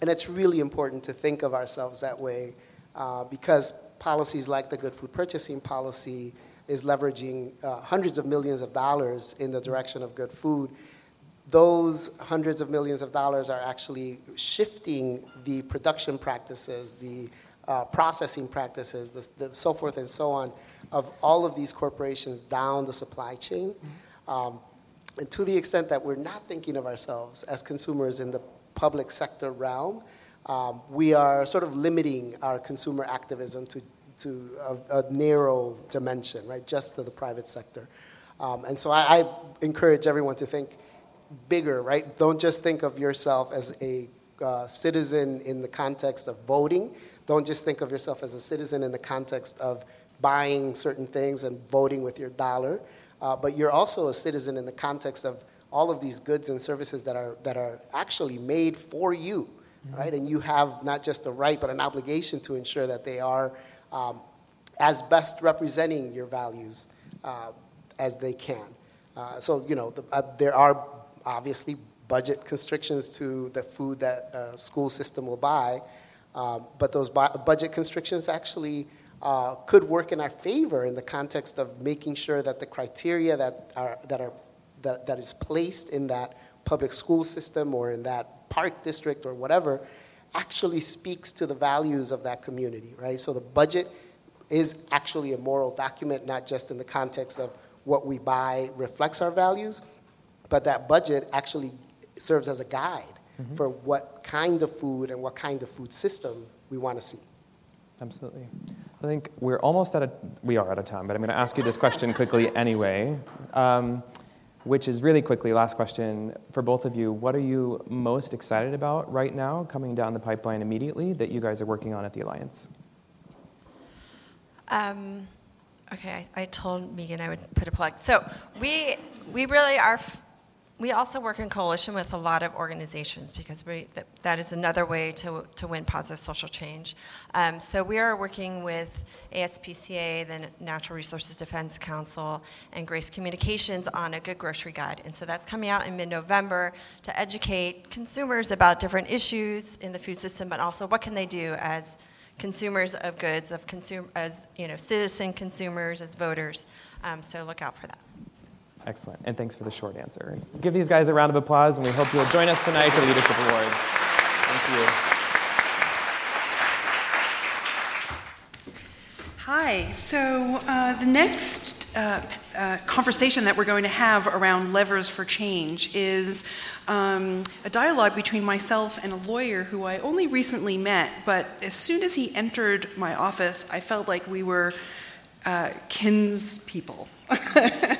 and it's really important to think of ourselves that way uh, because policies like the Good Food Purchasing Policy is leveraging uh, hundreds of millions of dollars in the direction of good food. Those hundreds of millions of dollars are actually shifting the production practices, the uh, processing practices, the, the, so forth and so on, of all of these corporations down the supply chain. Mm-hmm. Um, and to the extent that we're not thinking of ourselves as consumers in the public sector realm, um, we are sort of limiting our consumer activism to, to a, a narrow dimension, right, just to the private sector. Um, and so I, I, encourage everyone to think bigger, right? Don't just think of yourself as a uh, citizen in the context of voting, don't just think of yourself as a citizen in the context of buying certain things and voting with your dollar, uh, but you're also a citizen in the context of all of these goods and services that are, that are actually made for you, mm-hmm. right? And you have not just a right, but an obligation to ensure that they are um, as best representing your values uh, as they can. Uh, so, you know, the, uh, there are obviously budget constrictions to the food that a school system will buy. Um, but those bu- budget constrictions actually uh, could work in our favor in the context of making sure that the criteria that are that are that, that is placed in that public school system or in that park district or whatever actually speaks to the values of that community, right? So the budget is actually a moral document, not just in the context of what we buy reflects our values, but that budget actually serves as a guide mm-hmm. for what kind of food and what kind of food system we want to see. Absolutely. I think we're almost at a, we are out of time, but I'm going to ask you this question quickly anyway, um, which is really quickly, last question for both of you. What are you most excited about right now coming down the pipeline immediately that you guys are working on at the Alliance? Um, okay, I, I told Megan I would put a plug. So we, we really are we also work in coalition with a lot of organizations because we, that, is another way to, to win positive social change. Um, so we are working with ASPCA, the Natural Resources Defense Council, and Grace Communications on a good grocery guide. And so that's coming out in mid-November to educate consumers about different issues in the food system, but also what can they do as consumers of goods, of consume, as you know, citizen consumers, as voters. Um, so look out for that. Excellent. And thanks for the short answer. Give these guys a round of applause, and we hope you'll join us tonight for the Leadership Awards. Thank you. Hi. So uh, the next uh, uh, conversation that we're going to have around levers for change is um, a dialogue between myself and a lawyer who I only recently met. But as soon as he entered my office, I felt like we were uh, kinspeople.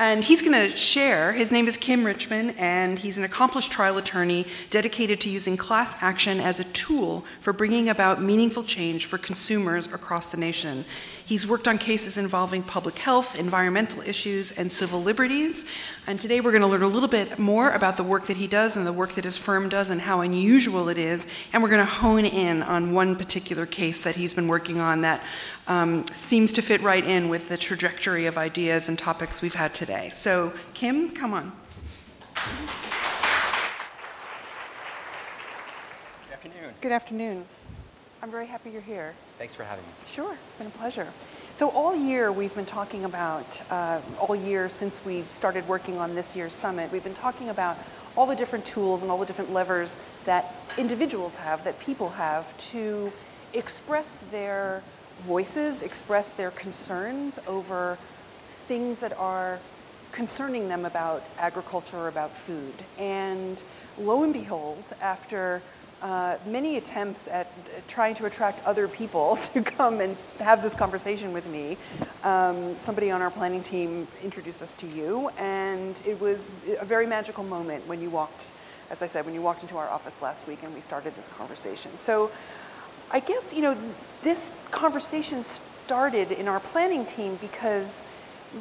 And he's going to share. His name is Kim Richman, and he's an accomplished trial attorney dedicated to using class action as a tool for bringing about meaningful change for consumers across the nation. He's worked on cases involving public health, environmental issues, and civil liberties. And today we're going to learn a little bit more about the work that he does and the work that his firm does and how unusual it is. And we're going to hone in on one particular case that he's been working on that um, seems to fit right in with the trajectory of ideas and topics we've had today. So, Kim, come on. Good afternoon. Good afternoon. I'm very happy you're here. Thanks for having me. Sure, it's been a pleasure. So all year we've been talking about, uh, all year since we started working on this year's summit, we've been talking about all the different tools and all the different levers that individuals have, that people have to express their voices, express their concerns over things that are concerning them about agriculture about food. And lo and behold, after uh, many attempts at trying to attract other people to come and have this conversation with me. Um, somebody on our planning team introduced us to you, and it was a very magical moment when you walked, as I said, when you walked into our office last week and we started this conversation. So I guess, you know, this conversation started in our planning team because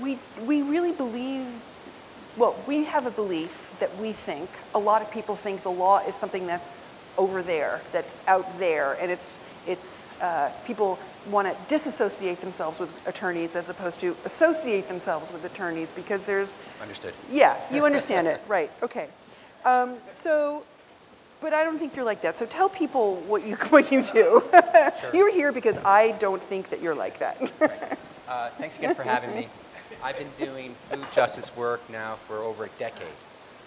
we, we really believe, well, we have a belief that we think, a lot of people think the law is something that's over there, that's out there, and it's, it's uh, people want to disassociate themselves with attorneys as opposed to associate themselves with attorneys because there's Understood. yeah you understand it right okay um, so but I don't think you're like that. So tell people what you what you do. Sure. You're here because I don't think that you're like that. Uh, thanks again for having me. I've been doing food justice work now for over a decade.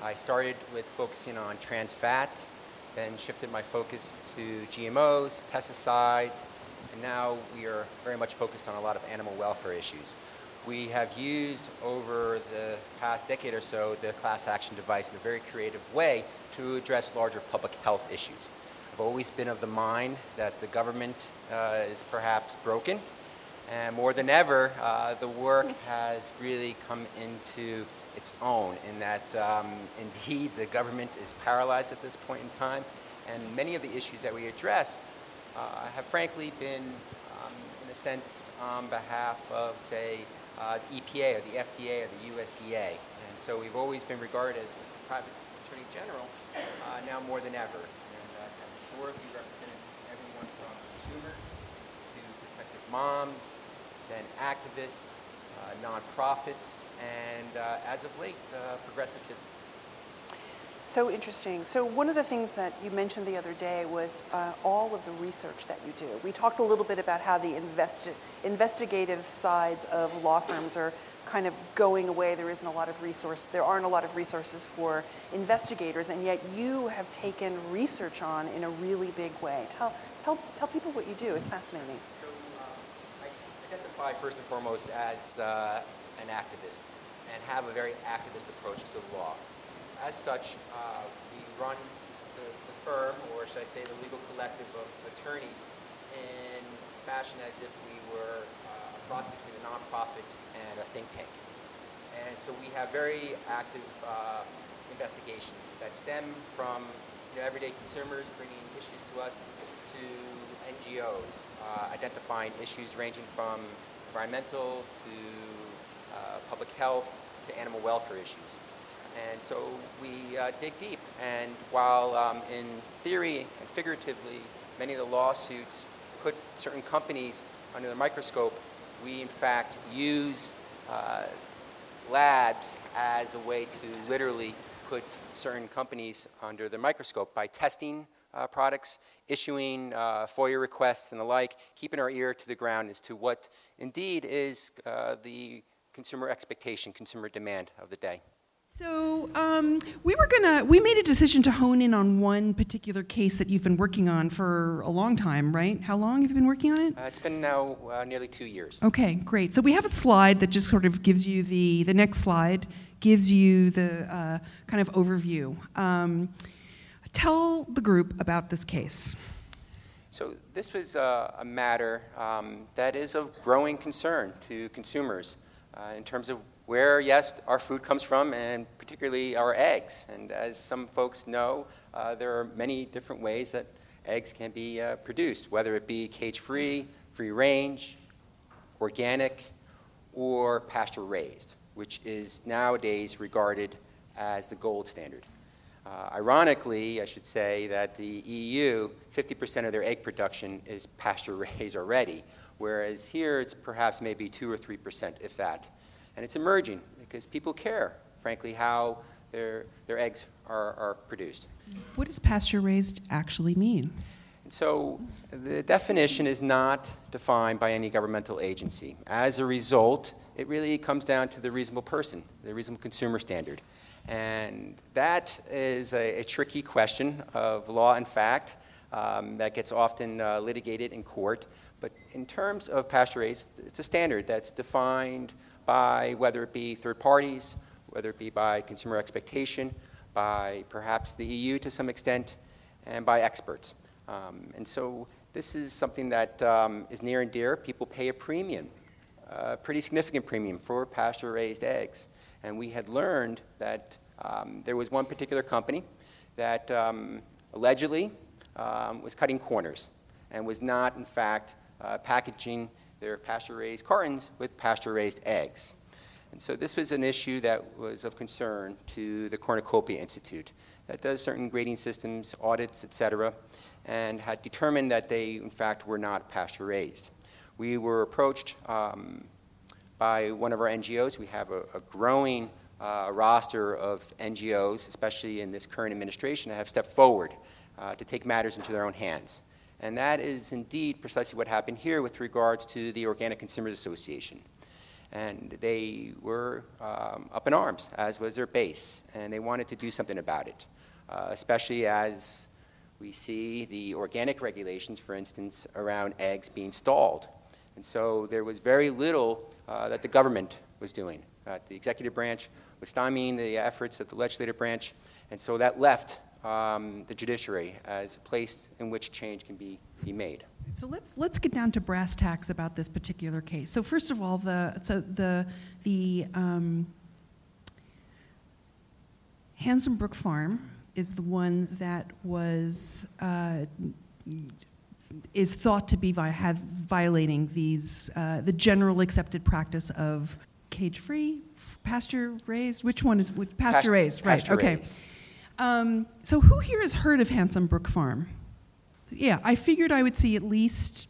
I started with focusing on trans fat, then shifted my focus to GMOs, pesticides, and now we are very much focused on a lot of animal welfare issues. We have used over the past decade or so the class action device in a very creative way to address larger public health issues. I've always been of the mind that the government uh, is perhaps broken, and more than ever, uh, the work has really come into its own in that um, indeed the government is paralyzed at this point in time, and many of the issues that we address uh, have frankly been, um, in a sense, on behalf of, say, uh, EPA or the FDA or the USDA. And so we've always been regarded as private attorney general, uh, now more than ever. And uh, have historically represented everyone from consumers to protective moms, then activists, uh, nonprofits, and uh, as of late, uh, progressive businesses. so interesting. So one of the things that you mentioned the other day was uh, all of the research that you do. We talked a little bit about how the investi- investigative sides of law firms are kind of going away. There isn't a lot of resource. There aren't a lot of resources for investigators, and yet you have taken research on in a really big way. Tell tell tell people what you do. It's fascinating. Identify first and foremost as uh, an activist and have a very activist approach to the law. As such, uh, we run the, the firm, or should I say the legal collective of attorneys, in fashion as if we were uh, a cross between a nonprofit and a think tank. And so we have very active uh, investigations that stem from you know, everyday consumers bringing issues to us to NGOs, uh, identifying issues ranging from environmental to uh, public health to animal welfare issues. And so we uh, dig deep. And while um, in theory and figuratively, many of the lawsuits put certain companies under the microscope, we in fact use uh, labs as a way to literally put certain companies under the microscope by testing uh, products, issuing uh, FOIA requests and the like, keeping our ear to the ground as to what indeed is uh, the consumer expectation, consumer demand of the day. So um, we were gonna, we made a decision to hone in on one particular case that you've been working on for a long time, right? How long have you been working on it? Uh, it's been now uh, nearly two years. Okay, great. So we have a slide that just sort of gives you the, the next slide gives you the uh, kind of overview. Um, tell the group about this case. So this was uh, a matter um, that is of growing concern to consumers uh, in terms of where, yes, our food comes from, and particularly our eggs. And as some folks know, uh, there are many different ways that eggs can be uh, produced, whether it be cage-free, free-range, organic, or pasture-raised, which is nowadays regarded as the gold standard. Uh, ironically, I should say that the EU, 50% of their egg production is pasture raised already, whereas here it's perhaps maybe 2 or 3%, if that. And it's emerging because people care, frankly, how their, their eggs are, are produced. What does pasture raised actually mean? So the definition is not defined by any governmental agency. As a result, it really comes down to the reasonable person, the reasonable consumer standard. And that is a, a tricky question of law and fact um, that gets often uh, litigated in court. But in terms of pasture raised, it's a standard that's defined by whether it be third parties, whether it be by consumer expectation, by perhaps the EU to some extent, and by experts. Um, and so this is something that um, is near and dear. People pay a premium, a pretty significant premium for pasture-raised eggs. And we had learned that um, there was one particular company that um, allegedly um, was cutting corners and was not, in fact, uh, packaging their pasture-raised cartons with pasture-raised eggs. And so this was an issue that was of concern to the Cornucopia Institute that does certain grading systems, audits, et cetera, and had determined that they, in fact, were not pasture-raised. We were approached um, by one of our NGOs. We have a, a growing uh, roster of NGOs, especially in this current administration, that have stepped forward uh, to take matters into their own hands. And that is indeed precisely what happened here with regards to the Organic Consumers Association. And they were um, up in arms, as was their base, and they wanted to do something about it, uh, especially as we see the organic regulations, for instance, around eggs being stalled. And so there was very little uh, that the government was doing. Uh, the executive branch was stymieing the efforts of the legislative branch, and so that left um, the judiciary as a place in which change can be, be made. So let's let's get down to brass tacks about this particular case. So first of all, the so the the um, Handsome Brook Farm is the one that was uh, is thought to be vi- have violating these uh, the general accepted practice of cage free, pasture raised. Which one is pasture raised? Right. pasture okay. raised. Um, so who here has heard of Handsome Brook Farm? Yeah, I figured I would see at least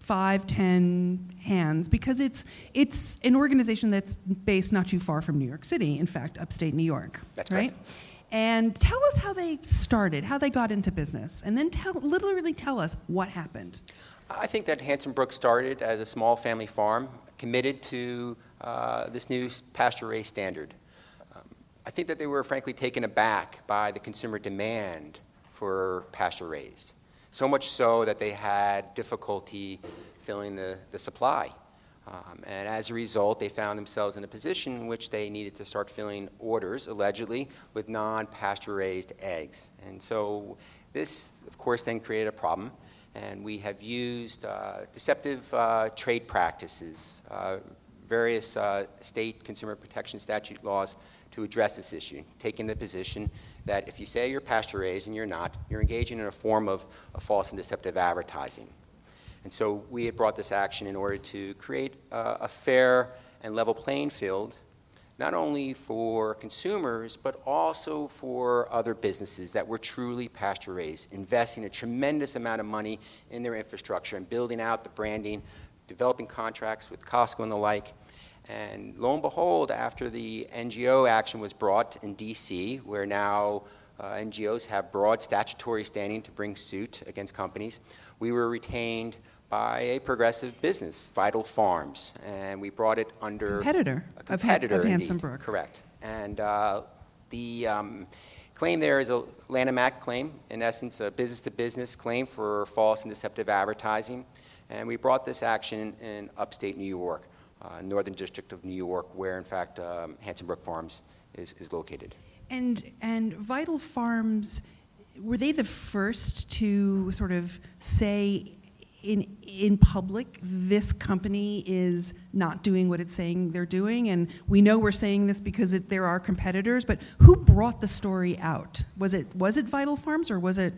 five, ten hands because it's it's an organization that's based not too far from New York City. In fact, upstate New York. That's right. And tell us how they started, how they got into business, and then tell literally tell us what happened. I think that Handsome Brook started as a small family farm committed to uh, this new pasture raised standard. Um, I think that they were frankly taken aback by the consumer demand for pasture raised. So much so that they had difficulty filling the, the supply. Um, and as a result, they found themselves in a position in which they needed to start filling orders, allegedly, with non pasture raised eggs. And so this, of course, then created a problem. And we have used uh, deceptive uh, trade practices, uh, various uh, state consumer protection statute laws to address this issue, taking the position that if you say you're pasture raised and you're not, you're engaging in a form of, false and deceptive advertising. And so we had brought this action in order to create uh, a fair and level playing field, not only for consumers, but also for other businesses that were truly pasture raised, investing a tremendous amount of money in their infrastructure and building out the branding, developing contracts with Costco and the like. And lo and behold, after the NGO action was brought in DC, where now uh, NGOs have broad statutory standing to bring suit against companies, we were retained by a progressive business, Vital Farms, and we brought it under Competitor a of Ha- of competitor, Handsome. Brook. Correct. And uh, the um, claim there is a Lanham Act claim, in essence, a business-to-business claim for false and deceptive advertising. And we brought this action in upstate New York, uh, Northern District of New York, where in fact um, Handsome Brook Farms is, is located. And and Vital Farms, were they the first to sort of say in in public this company is not doing what it's saying they're doing? And we know we're saying this because it, there are competitors, but who brought the story out? Was it was it Vital Farms or was it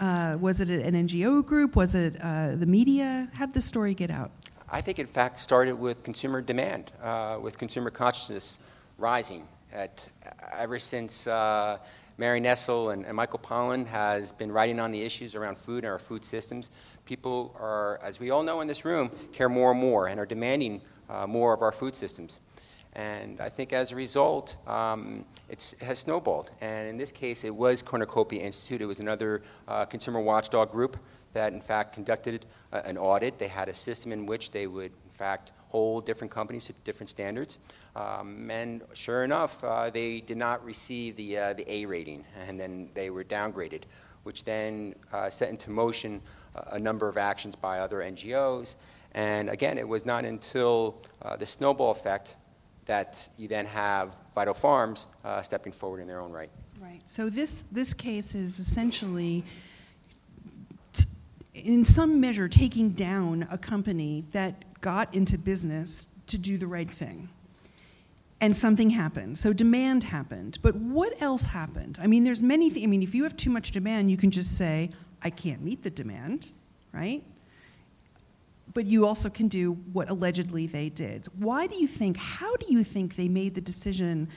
uh, was it an NGO group? Was it uh, the media? How did the story get out? I think, in fact, started with consumer demand, uh, with consumer consciousness rising. At, ever since uh, Marion Nestle and, and Michael Pollan has been writing on the issues around food and our food systems, people are, as we all know in this room, care more and more and are demanding uh, more of our food systems. And I think as a result, um, it has snowballed. And in this case, it was Cornucopia Institute. It was another uh, consumer watchdog group that, in fact, conducted uh, an audit. They had a system in which they would, in fact, hold different companies to different standards. Um, and sure enough, uh, they did not receive the, uh, the A rating, and then they were downgraded, which then uh, set into motion a, number of actions by other NGOs. And again, it was not until the snowball effect that you then have Vital Farms uh, stepping forward in their own right. Right. So this this case is essentially in some measure, taking down a company that got into business to do the right thing. And something happened. So demand happened. But what else happened? I mean, there's many things. I mean, if you have too much demand, you can just say, I can't meet the demand, right? But you also can do what allegedly they did. Why do you think, how do you think they made the decision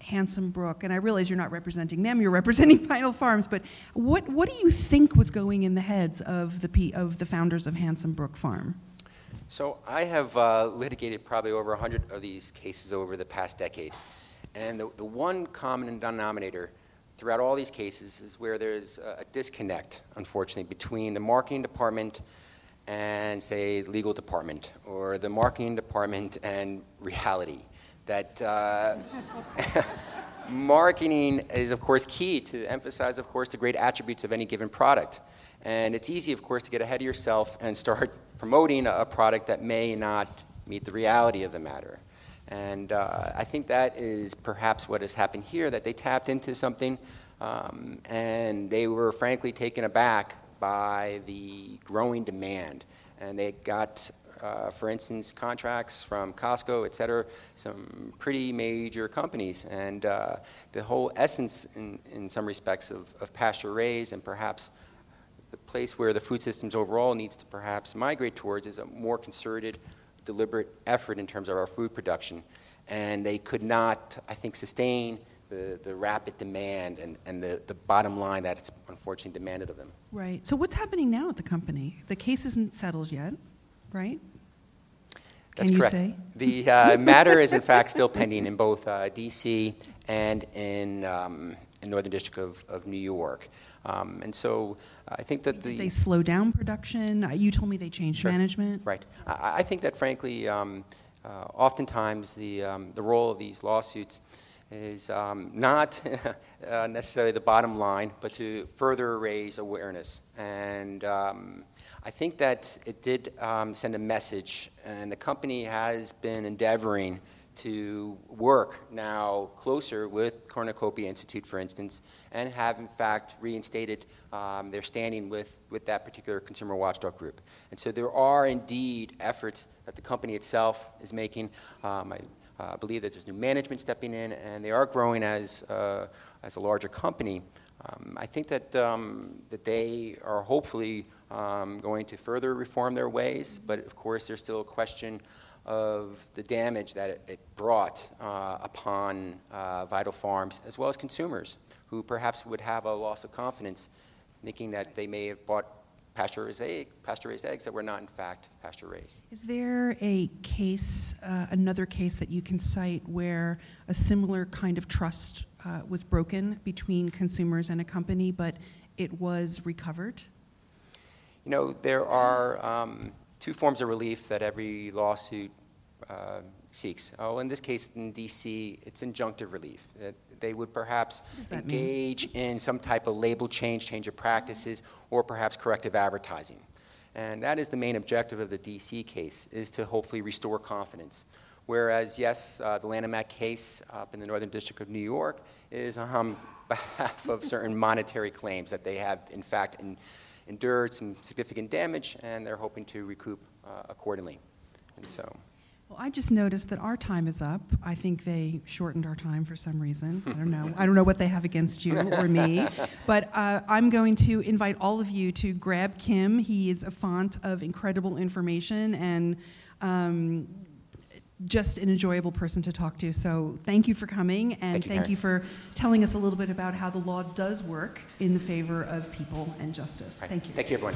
Handsome Brook, and I realize you're not representing them, you're representing Vital Farms, but what, what do you think was going in the heads of the, of the founders of Handsome Brook Farm? So I have uh, litigated probably over 100 of these cases over the past decade. And the, the one common denominator throughout all these cases is where there's a, a disconnect, unfortunately, between the marketing department and, say, legal department, or the marketing department and reality. That uh, marketing is, of course, key to emphasize, of course, the great attributes of any given product. And it's easy, of course, to get ahead of yourself and start promoting a product that may not meet the reality of the matter. And uh, I think that is perhaps what has happened here, that they tapped into something um, and they were frankly taken aback by the growing demand. And they got, uh, for instance, contracts from Costco, et cetera, some pretty major companies. And uh, the whole essence, in, in some respects, of, of pasture raised and perhaps the place where the food systems overall needs to perhaps migrate towards is a more concerted, deliberate effort in terms of our food production. And they could not, I think, sustain the, the rapid demand and, and the, the bottom line that it's unfortunately demanded of them. Right. So what's happening now at the company? The case isn't settled yet, right? That's Can you correct. say? The uh, matter is in fact still pending in both uh, D.C. and in, um, in Northern District of, of New York. Um, and so uh, I think that the They slow down production. Uh, You told me they changed Sure. management. Right. I, I think that frankly, um, uh, oftentimes the, um, the role of these lawsuits is um, not uh, necessarily the bottom line, but to further raise awareness. And um, I think that it did um, send a message, and the company has been endeavoring to work now closer with Cornucopia Institute, for instance, and have in fact reinstated um, their standing with, with that particular consumer watchdog group. And so there are indeed efforts that the company itself is making. Um, I uh, believe that there's new management stepping in, and they are growing as, uh, as a larger company. Um, I think that, um, that they are hopefully um, going to further reform their ways, but of course there's still a question of the damage that it, it brought uh, upon uh, Vital Farms as well as consumers who perhaps would have a loss of confidence thinking that they may have bought pasture-raised, egg, pasture-raised eggs that were not in fact pasture-raised. Is there a case, uh, another case that you can cite where a similar kind of trust uh, was broken between consumers and a company, but it was recovered? You know, there are um, two forms of relief that every lawsuit uh, seeks. Oh, in this case, in D.C., it's injunctive relief. That they would perhaps that mean? engage in some type of label change, change of practices, or perhaps corrective advertising. And that is the main objective of the D.C. case, is to hopefully restore confidence. Whereas, yes, uh, the Lanham Act case up in the Northern District of New York is on behalf of certain monetary claims that they have, in fact, in, endured some significant damage, and they're hoping to recoup uh, accordingly. And so, Well, I just noticed that our time is up. I think they shortened our time for some reason. I don't know. I don't know what they have against you or me. But uh, I'm going to invite all of you to grab Kim. He is a font of incredible information and um, just an enjoyable person to talk to. So thank you for coming and Thank you, thank you for telling us a little bit about how the law does work in the favor of people and justice. right. Thank you. Thank you, everyone.